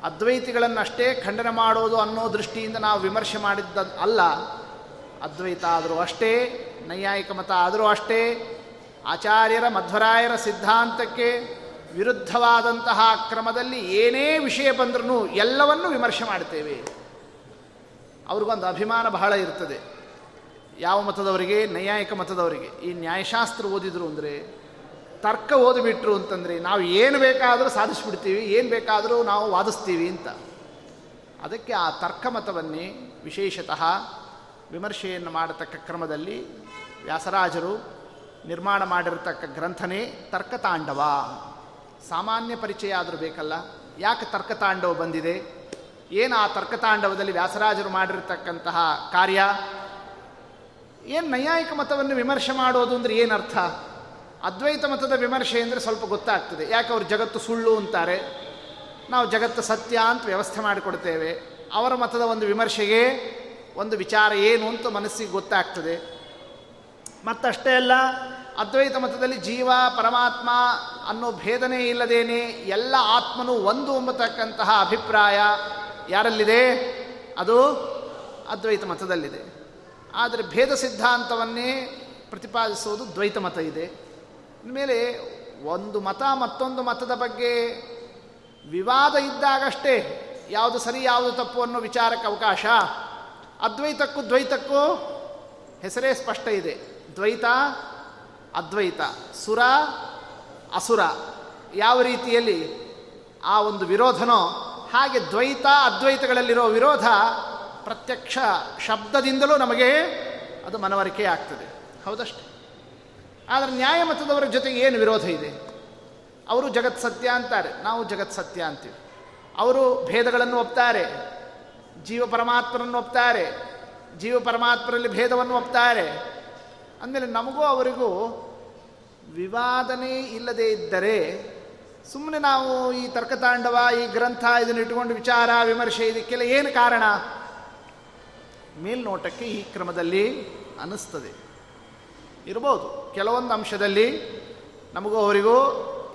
ಅದ್ವೈತಿಗಳನ್ನಷ್ಟೇ ಖಂಡನೆ ಮಾಡೋದು ಅನ್ನೋ ದೃಷ್ಟಿಯಿಂದ ನಾವು ವಿಮರ್ಶೆ ಮಾಡಿದ್ದ ಅಲ್ಲ. ಅದ್ವೈತ ಆದರೂ ಅಷ್ಟೇ, ನೈಯಾಯಿಕ ಮತ ಆದರೂ ಅಷ್ಟೇ ಆಚಾರ್ಯರ ಮಧ್ವರಾಯರ ಸಿದ್ಧಾಂತಕ್ಕೆ ವಿರುದ್ಧವಾದಂತಹ ಕ್ರಮದಲ್ಲಿ ಏನೇ ವಿಷಯ ಬಂದ್ರೂ ಎಲ್ಲವನ್ನೂ ವಿಮರ್ಶೆ ಮಾಡ್ತೇವೆ. ಅವ್ರಿಗೊಂದು ಅಭಿಮಾನ ಬಹಳ ಇರ್ತದೆ. ಯಾವ ಮತದವರಿಗೆ? ನೈಯಾಯಿಕ ಮತದವರಿಗೆ. ಈ ನ್ಯಾಯಶಾಸ್ತ್ರ ಓದಿದ್ರು ಅಂದರೆ, ತರ್ಕ ಓದಿಬಿಟ್ರು ಅಂತಂದರೆ, ನಾವು ಏನು ಬೇಕಾದರೂ ಸಾಧಿಸ್ಬಿಡ್ತೀವಿ, ಏನು ಬೇಕಾದರೂ ನಾವು ವಾದಿಸ್ತೀವಿ ಅಂತ. ಅದಕ್ಕೆ ಆ ತರ್ಕ ಮತವನ್ನೇ ವಿಶೇಷತಃ ವಿಮರ್ಶೆಯನ್ನು ಮಾಡತಕ್ಕ ಕ್ರಮದಲ್ಲಿ ವ್ಯಾಸರಾಜರು ನಿರ್ಮಾಣ ಮಾಡಿರತಕ್ಕ ಗ್ರಂಥನೇ ತರ್ಕತಾಂಡವ. ಸಾಮಾನ್ಯ ಪರಿಚಯ ಆದರೂ ಬೇಕಲ್ಲ. ಯಾಕೆ ತರ್ಕತಾಂಡವ ಬಂದಿದೆ? ಏನು ಆ ತರ್ಕತಾಂಡವದಲ್ಲಿ ವ್ಯಾಸರಾಜರು ಮಾಡಿರತಕ್ಕಂತಹ ಕಾರ್ಯ? ಏನು ನೈಯಾಯಿಕ ಮತವನ್ನು ವಿಮರ್ಶೆ ಮಾಡೋದು ಅಂದರೆ ಏನರ್ಥ ಅದ್ವೈತ ಮತದ ವಿಮರ್ಶೆ ಅಂದರೆ ಸ್ವಲ್ಪ ಗೊತ್ತಾಗ್ತದೆ. ಯಾಕೆ ಅವರು ಜಗತ್ತು ಸುಳ್ಳು ಅಂತಾರೆ? ನಾವು ಜಗತ್ತು ಸತ್ಯ ಅಂತ ವ್ಯವಸ್ಥೆ ಮಾಡಿಕೊಡ್ತೇವೆ. ಅವರ ಮತದ ಒಂದು ವಿಮರ್ಶೆಗೆ ಒಂದು ವಿಚಾರ ಏನು ಅಂತ ಮನಸ್ಸಿಗೆ ಗೊತ್ತಾಗ್ತದೆ. ಮತ್ತಷ್ಟೇ ಅಲ್ಲ, ಅದ್ವೈತ ಮತದಲ್ಲಿ ಜೀವ, ಪರಮಾತ್ಮ ಅನ್ನೋ ಭೇದನೇ ಇಲ್ಲದೇನೆ ಎಲ್ಲ ಆತ್ಮನು ಒಂದು ಎಂಬತಕ್ಕಂತಹ ಅಭಿಪ್ರಾಯ ಯಾರಲ್ಲಿದೆ? ಅದು ಅದ್ವೈತ ಮತದಲ್ಲಿದೆ. ಆದರೆ ಭೇದ ಸಿದ್ಧಾಂತವನ್ನೇ ಪ್ರತಿಪಾದಿಸುವುದು ದ್ವೈತ ಮತ ಇದೆ. ಮೇಲೆ ಒಂದು ಮತ ಮತ್ತೊಂದು ಮತದ ಬಗ್ಗೆ ವಿವಾದ ಇದ್ದಾಗಷ್ಟೇ ಯಾವುದು ಸರಿ, ಯಾವುದು ತಪ್ಪು ಅನ್ನೋ ವಿಚಾರಕ್ಕೆ ಅವಕಾಶ. ಅದ್ವೈತಕ್ಕೂ ದ್ವೈತಕ್ಕೂ ಹೆಸರೇ ಸ್ಪಷ್ಟ ಇದೆ. ದ್ವೈತ, ಅದ್ವೈತ. ಸುರ, ಅಸುರ. ಯಾವ ರೀತಿಯಲ್ಲಿ ಆ ಒಂದು ವಿರೋಧನೋ, ಹಾಗೆ ದ್ವೈತ, ಅದ್ವೈತಗಳಲ್ಲಿರೋ ವಿರೋಧ ಪ್ರತ್ಯಕ್ಷ ಶಬ್ದದಿಂದಲೂ ನಮಗೆ ಅದು ಮನವರಿಕೆ ಆಗ್ತದೆ. ಹೌದಷ್ಟೆ? ಆದರೆ ನ್ಯಾಯಮತದವರ ಜೊತೆಗೆ ಏನು ವಿರೋಧ ಇದೆ? ಅವರು ಜಗತ್ ಸತ್ಯ ಅಂತಾರೆ. ನಾವು ಜಗತ್ ಸತ್ಯ ಅಂತೀವಿ. ಅವರು ಭೇದಗಳನ್ನು ಒಪ್ತಾರೆ. ಜೀವ ಪರಮಾತ್ಮರನ್ನು ಒಪ್ತಾರೆ. ಜೀವ ಪರಮಾತ್ಮರಲ್ಲಿ ಭೇದವನ್ನು ಒಪ್ತಾರೆ. ಅಂದಮೇಲೆ ನಮಗೂ ಅವರಿಗೂ ವಿವಾದನೇ ಇಲ್ಲದೇ ಇದ್ದರೆ ಸುಮ್ಮನೆ ನಾವು ಈ ತರ್ಕತಾಂಡವ, ಈ ಗ್ರಂಥ ಇದನ್ನು ಇಟ್ಟುಕೊಂಡು ವಿಚಾರ, ವಿಮರ್ಶೆ ಇದಕ್ಕೆಲ್ಲ ಏನು ಕಾರಣ? ಮೇಲ್ನೋಟಕ್ಕೆ ಈ ಕ್ರಮದಲ್ಲಿ ಅನ್ನಿಸ್ತದೆ. ಇರ್ಬೋದು, ಕೆಲವೊಂದು ಅಂಶದಲ್ಲಿ ನಮಗೂ ಅವರಿಗೂ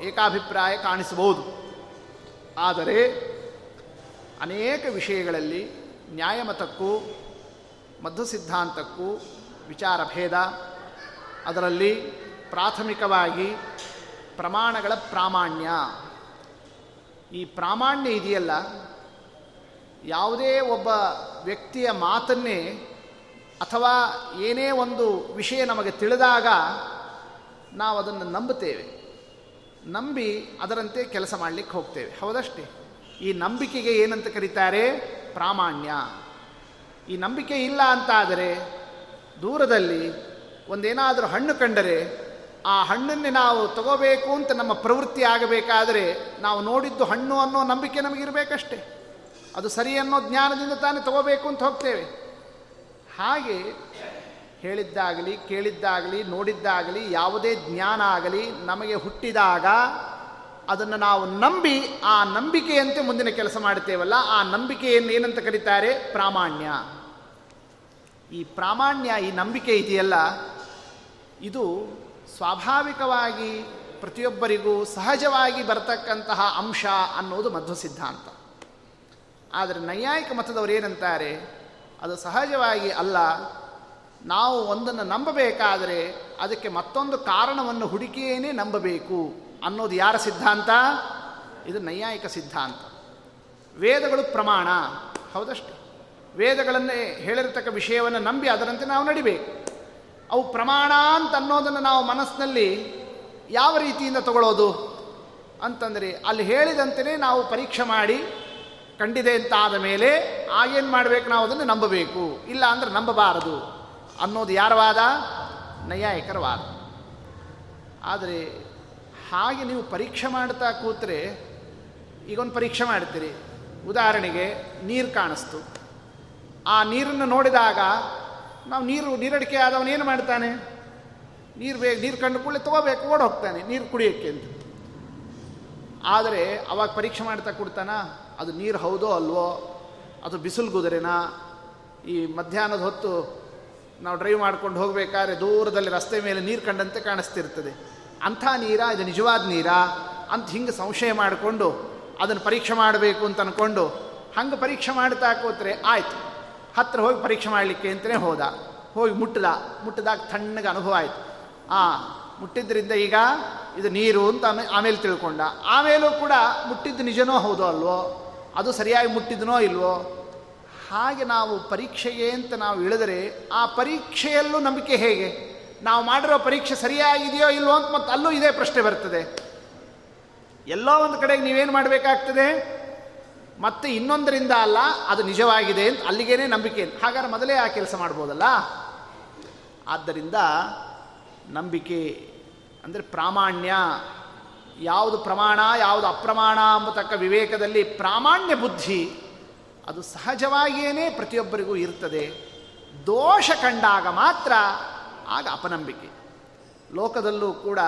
ಏಕಾಭಿಪ್ರಾಯ ಕಾಣಿಸಬಹುದು. ಆದರೆ ಅನೇಕ ವಿಷಯಗಳಲ್ಲಿ ನ್ಯಾಯಮತಕ್ಕೂ ಮಧ್ಯ ಸಿದ್ಧಾಂತಕ್ಕೂ ವಿಚಾರ ಭೇದ ಅದರಲ್ಲಿ ಪ್ರಾಥಮಿಕವಾಗಿ ಪ್ರಮಾಣಗಳ ಪ್ರಾಮಾಣ್ಯ. ಈ ಪ್ರಾಮಾಣ್ಯ ಇದೆಯಲ್ಲ, ಯಾವುದೇ ಒಬ್ಬ ವ್ಯಕ್ತಿಯ ಮಾತನ್ನೇ ಅಥವಾ ಏನೇ ಒಂದು ವಿಷಯ ನಮಗೆ ತಿಳಿದಾಗ ನಾವು ಅದನ್ನು ನಂಬುತ್ತೇವೆ. ನಂಬಿ ಅದರಂತೆ ಕೆಲಸ ಮಾಡಲಿಕ್ಕೆ ಹೋಗ್ತೇವೆ. ಹೌದಷ್ಟೇ? ಈ ನಂಬಿಕೆಗೆ ಏನಂತ ಕರೀತಾರೆ? ಪ್ರಾಮಾಣ್ಯ. ಈ ನಂಬಿಕೆ ಇಲ್ಲ ಅಂತಾದರೆ ದೂರದಲ್ಲಿ ಒಂದೇನಾದರೂ ಹಣ್ಣು ಕಂಡರೆ ಆ ಹಣ್ಣನ್ನೇ ನಾವು ತಗೋಬೇಕು ಅಂತ ನಮ್ಮ ಪ್ರವೃತ್ತಿ ಆಗಬೇಕಾದರೆ ನಾವು ನೋಡಿದ್ದು ಹಣ್ಣು ಅನ್ನೋ ನಂಬಿಕೆ ನಮಗಿರಬೇಕಷ್ಟೆ. ಅದು ಸರಿ ಅನ್ನೋ ಜ್ಞಾನದಿಂದ ತಾನೇ ತಗೋಬೇಕು ಅಂತ ಹೋಗ್ತೇವೆ. ಹಾಗೆ ಹೇಳಿದ್ದಾಗಲಿ, ಕೇಳಿದ್ದಾಗಲಿ, ನೋಡಿದ್ದಾಗಲಿ, ಯಾವುದೇ ಜ್ಞಾನ ಆಗಲಿ ನಮಗೆ ಹುಟ್ಟಿದಾಗ ಅದನ್ನು ನಾವು ನಂಬಿ ಆ ನಂಬಿಕೆಯಂತೆ ಮುಂದಿನ ಕೆಲಸ ಮಾಡ್ತೇವಲ್ಲ ಆ ನಂಬಿಕೆಯನ್ನು ಏನಂತ ಕರೀತಾರೆ? ಪ್ರಾಮಾಣ್ಯ. ಈ ಪ್ರಾಮಾಣ್ಯ, ಈ ನಂಬಿಕೆ ಇದೆಯಲ್ಲ, ಇದು ಸ್ವಾಭಾವಿಕವಾಗಿ ಪ್ರತಿಯೊಬ್ಬರಿಗೂ ಸಹಜವಾಗಿ ಬರತಕ್ಕಂತಹ ಅಂಶ ಅನ್ನೋದು ಮಧ್ವ ಸಿದ್ಧಾಂತ. ಆದರೆ ನೈಯಾಯಿಕ ಮತದವರು ಏನಂತಾರೆ, ಅದು ಸಹಜವಾಗಿ ಅಲ್ಲ, ನಾವು ಒಂದನ್ನು ನಂಬಬೇಕಾದರೆ ಅದಕ್ಕೆ ಮತ್ತೊಂದು ಕಾರಣವನ್ನು ಹುಡುಕಿಯೇ ನಂಬಬೇಕು ಅನ್ನೋದು ಯಾರ ಸಿದ್ಧಾಂತ? ಇದು ನೈಯಾಯಿಕ ಸಿದ್ಧಾಂತ. ವೇದಗಳು ಪ್ರಮಾಣ, ಹೌದಷ್ಟೇ? ವೇದಗಳನ್ನೇ ಹೇಳಿರತಕ್ಕ ವಿಷಯವನ್ನು ನಂಬಿ ಅದರಂತೆ ನಾವು ನಡಿಬೇಕು. ಅವು ಪ್ರಮಾಣ ಅಂತ ಅನ್ನೋದನ್ನು ನಾವು ಮನಸ್ಸಿನಲ್ಲಿ ಯಾವ ರೀತಿಯಿಂದ ತಗೊಳ್ಳೋದು? ಅಂತಂದರೆ ಅಲ್ಲಿ ಹೇಳಿದಂತೆಯೇ ನಾವು ಪರೀಕ್ಷೆ ಮಾಡಿ ಕಂಡಿದೆ ಅಂತ ಆದ ಮೇಲೆ ಆಗೇನು ಮಾಡಬೇಕು ನಾವು ಅದನ್ನು ನಂಬಬೇಕು. ಇಲ್ಲ ಅಂದರೆ ನಂಬಬಾರದು ಅನ್ನೋದು ಯಾರ ವಾದ? ನೈಯಾಯಿಕರ ವಾದ. ಆದರೆ ಹಾಗೆ ನೀವು ಪರೀಕ್ಷೆ ಮಾಡ್ತಾ ಕೂತ್ರೆ, ಈಗೊಂದು ಪರೀಕ್ಷೆ ಮಾಡ್ತೀರಿ. ಉದಾಹರಣೆಗೆ ನೀರು ಕಾಣಿಸ್ತು. ಆ ನೀರನ್ನು ನೋಡಿದಾಗ, ನಾವು ನೀರು, ನೀರಡಿಕೆ ಆದವನು ಏನು ಮಾಡ್ತಾನೆ? ನೀರು ಬೇಗ, ನೀರು ಕಂಡು ಕೂಡಲೇ ತೊಗೋಬೇಕು ಓಡ್ ಹೋಗ್ತಾನೆ ನೀರು ಕುಡಿಯೋಕ್ಕೆ ಅಂತ. ಆದರೆ ಅವಾಗ ಪರೀಕ್ಷೆ ಮಾಡ್ತಾ ಕೊಡ್ತಾನ, ಅದು ನೀರು ಹೌದೋ ಅಲ್ವೋ? ಅದು ಬಿಸಿಲು ಗುದುರೆನಾ? ಈ ಮಧ್ಯಾಹ್ನದ ಹೊತ್ತು ನಾವು ಡ್ರೈವ್ ಮಾಡ್ಕೊಂಡು ಹೋಗಬೇಕಾದ್ರೆ ದೂರದಲ್ಲಿ ರಸ್ತೆ ಮೇಲೆ ನೀರು ಕಂಡಂತೆ ಕಾಣಿಸ್ತಿರ್ತದೆ. ಅಂಥ ನೀರಾ? ಇದು ನಿಜವಾದ ನೀರಾ? ಅಂತ ಹಿಂಗೆ ಸಂಶಯ ಮಾಡಿಕೊಂಡು ಅದನ್ನು ಪರೀಕ್ಷೆ ಮಾಡಬೇಕು ಅಂತ ಅಂದ್ಕೊಂಡು ಹಂಗೆ ಪರೀಕ್ಷೆ ಮಾಡ್ತಾ ಕೂತ್ರೆ ಆಯಿತು. ಹತ್ತಿರ ಹೋಗಿ ಪರೀಕ್ಷೆ ಮಾಡಲಿಕ್ಕೆ ಅಂತಲೇ ಹೋದ. ಹೋಗಿ ಮುಟ್ಟದ ಮುಟ್ಟಿದಾಗ ತಣ್ಣಗೆ ಅನುಭವ ಆಯಿತು. ಆ ಮುಟ್ಟಿದ್ದರಿಂದ ಈಗ ಇದು ನೀರು ಅಂತ ಆಮೇಲೆ ತಿಳ್ಕೊಂಡ. ಆಮೇಲೂ ಕೂಡ ಮುಟ್ಟಿದ್ದು ನಿಜನೋ ಹೌದೋ ಅಲ್ವೋ? ಅದು ಸರಿಯಾಗಿ ಮುಟ್ಟಿದನೋ ಇಲ್ವೋ? ಹಾಗೆ ನಾವು ಪರೀಕ್ಷೆಗೆ ಅಂತ ನಾವು ಇಳಿದರೆ ಆ ಪರೀಕ್ಷೆಯಲ್ಲೂ ನಂಬಿಕೆ ಹೇಗೆ? ನಾವು ಮಾಡಿರೋ ಪರೀಕ್ಷೆ ಸರಿಯಾಗಿದೆಯೋ ಇಲ್ವೋ ಅಂತ ಮತ್ತೆ ಅಲ್ಲೂ ಇದೇ ಪ್ರಶ್ನೆ ಬರ್ತದೆ. ಎಲ್ಲೋ ಒಂದು ಕಡೆಗೆ ನೀವೇನು ಮಾಡಬೇಕಾಗ್ತದೆ? ಮತ್ತೆ ಇನ್ನೊಂದರಿಂದ ಅಲ್ಲ, ಅದು ನಿಜವಾಗಿದೆ ಅಂತ ಅಲ್ಲಿಗೇನೆ ನಂಬಿಕೆ ಹಾಗಾದ್ರೆ ಮೊದಲೇ ಆ ಕೆಲಸ ಮಾಡ್ಬೋದಲ್ಲ? ಆದ್ದರಿಂದ ನಂಬಿಕೆ ಅಂದರೆ ಪ್ರಾಮಾಣ್ಯ, ಯಾವುದು ಪ್ರಮಾಣ, ಯಾವುದು ಅಪ್ರಮಾಣ ಅಂಬತಕ್ಕ ವಿವೇಕದಲ್ಲಿ ಪ್ರಾಮಾಣ್ಯ ಬುದ್ಧಿ, ಅದು ಸಹಜವಾಗಿಯೇ ಪ್ರತಿಯೊಬ್ಬರಿಗೂ ಇರ್ತದೆ. ದೋಷ ಕಂಡಾಗ ಮಾತ್ರ ಆಗ ಅಪನಂಬಿಕೆ. ಲೋಕದಲ್ಲೂ ಕೂಡ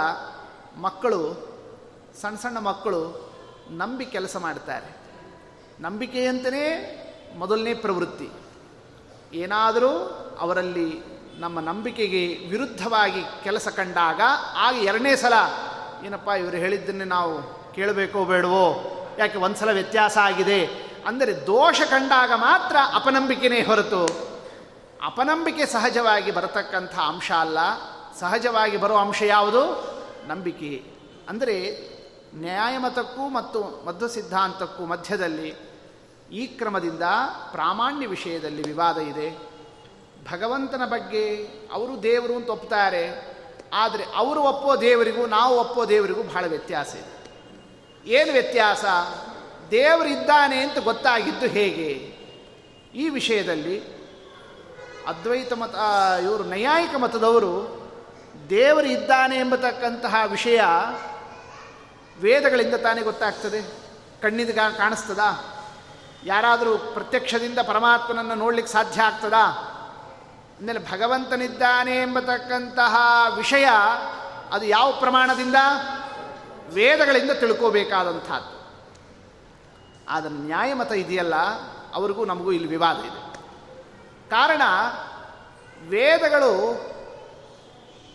ಮಕ್ಕಳು, ಸಣ್ಣ ಸಣ್ಣ ಮಕ್ಕಳು ನಂಬಿ ಕೆಲಸ ಮಾಡ್ತಾರೆ. ನಂಬಿಕೆಯಂತಲೇ ಮೊದಲನೇ ಪ್ರವೃತ್ತಿ. ಏನಾದರೂ ಅವರಲ್ಲಿ ನಮ್ಮ ನಂಬಿಕೆಗೆ ವಿರುದ್ಧವಾಗಿ ಕೆಲಸ ಕಂಡಾಗ, ಆಗ ಎರಡನೇ ಸಲ, ಏನಪ್ಪ ಇವರು ಹೇಳಿದ್ದನ್ನೇ ನಾವು ಕೇಳಬೇಕೋ ಬೇಡವೋ, ಯಾಕೆ ಒಂದು ಸಲ ವ್ಯತ್ಯಾಸ ಆಗಿದೆ? ಅಂದರೆ ದೋಷ ಕಂಡಾಗ ಮಾತ್ರ ಅಪನಂಬಿಕೆನೇ ಹೊರತು. ಅಪನಂಬಿಕೆ ಸಹಜವಾಗಿ ಬರತಕ್ಕಂಥ ಅಂಶ ಅಲ್ಲ. ಸಹಜವಾಗಿ ಬರೋ ಅಂಶ ಯಾವುದು? ನಂಬಿಕೆ. ಅಂದರೆ ನ್ಯಾಯಮತಕ್ಕೂ ಮತ್ತು ಮಧ್ವ ಸಿದ್ಧಾಂತಕ್ಕೂ ಮಧ್ಯದಲ್ಲಿ ಈ ಕ್ರಮದಿಂದ ಪ್ರಾಮಾಣ್ಯ ವಿಷಯದಲ್ಲಿ ವಿವಾದ ಇದೆ. ಭಗವಂತನ ಬಗ್ಗೆ ಅವರು ದೇವರು ಅಂತ ಒಪ್ತಾರೆ. ಆದರೆ ಅವರು ಒಪ್ಪೋ ದೇವರಿಗೂ ನಾವು ಒಪ್ಪೋ ದೇವರಿಗೂ ಬಹಳ ವ್ಯತ್ಯಾಸ ಇದೆ. ಏನು ವ್ಯತ್ಯಾಸ? ದೇವರಿದ್ದಾನೆ ಅಂತ ಗೊತ್ತಾಗಿದ್ದು ಹೇಗೆ? ಈ ವಿಷಯದಲ್ಲಿ ಅದ್ವೈತ ಮತ ಇವರು ನೈಯಾಯಿಕ ಮತದವರು ದೇವರು ಇದ್ದಾನೆ ಎಂಬತಕ್ಕಂತಹ ವಿಷಯ ವೇದಗಳಿಂದ ತಾನೇ ಗೊತ್ತಾಗ್ತದೆ? ಕಣ್ಣಿದ ಕಾಣಿಸ್ತದ? ಯಾರಾದರೂ ಪ್ರತ್ಯಕ್ಷದಿಂದ ಪರಮಾತ್ಮನನ್ನು ನೋಡ್ಲಿಕ್ಕೆ ಸಾಧ್ಯ ಆಗ್ತದಾ? ಆಮೇಲೆ ಭಗವಂತನಿದ್ದಾನೆ ಎಂಬತಕ್ಕಂತಹ ವಿಷಯ ಅದು ಯಾವ ಪ್ರಮಾಣದಿಂದ? ವೇದಗಳಿಂದ ತಿಳ್ಕೋಬೇಕಾದಂಥದ್ದು. ಆದರೆ ನ್ಯಾಯಮತ ಇದೆಯಲ್ಲ, ಅವ್ರಿಗೂ ನಮಗೂ ಇಲ್ಲಿ ವಿವಾದ ಇದೆ. ಕಾರಣ, ವೇದಗಳು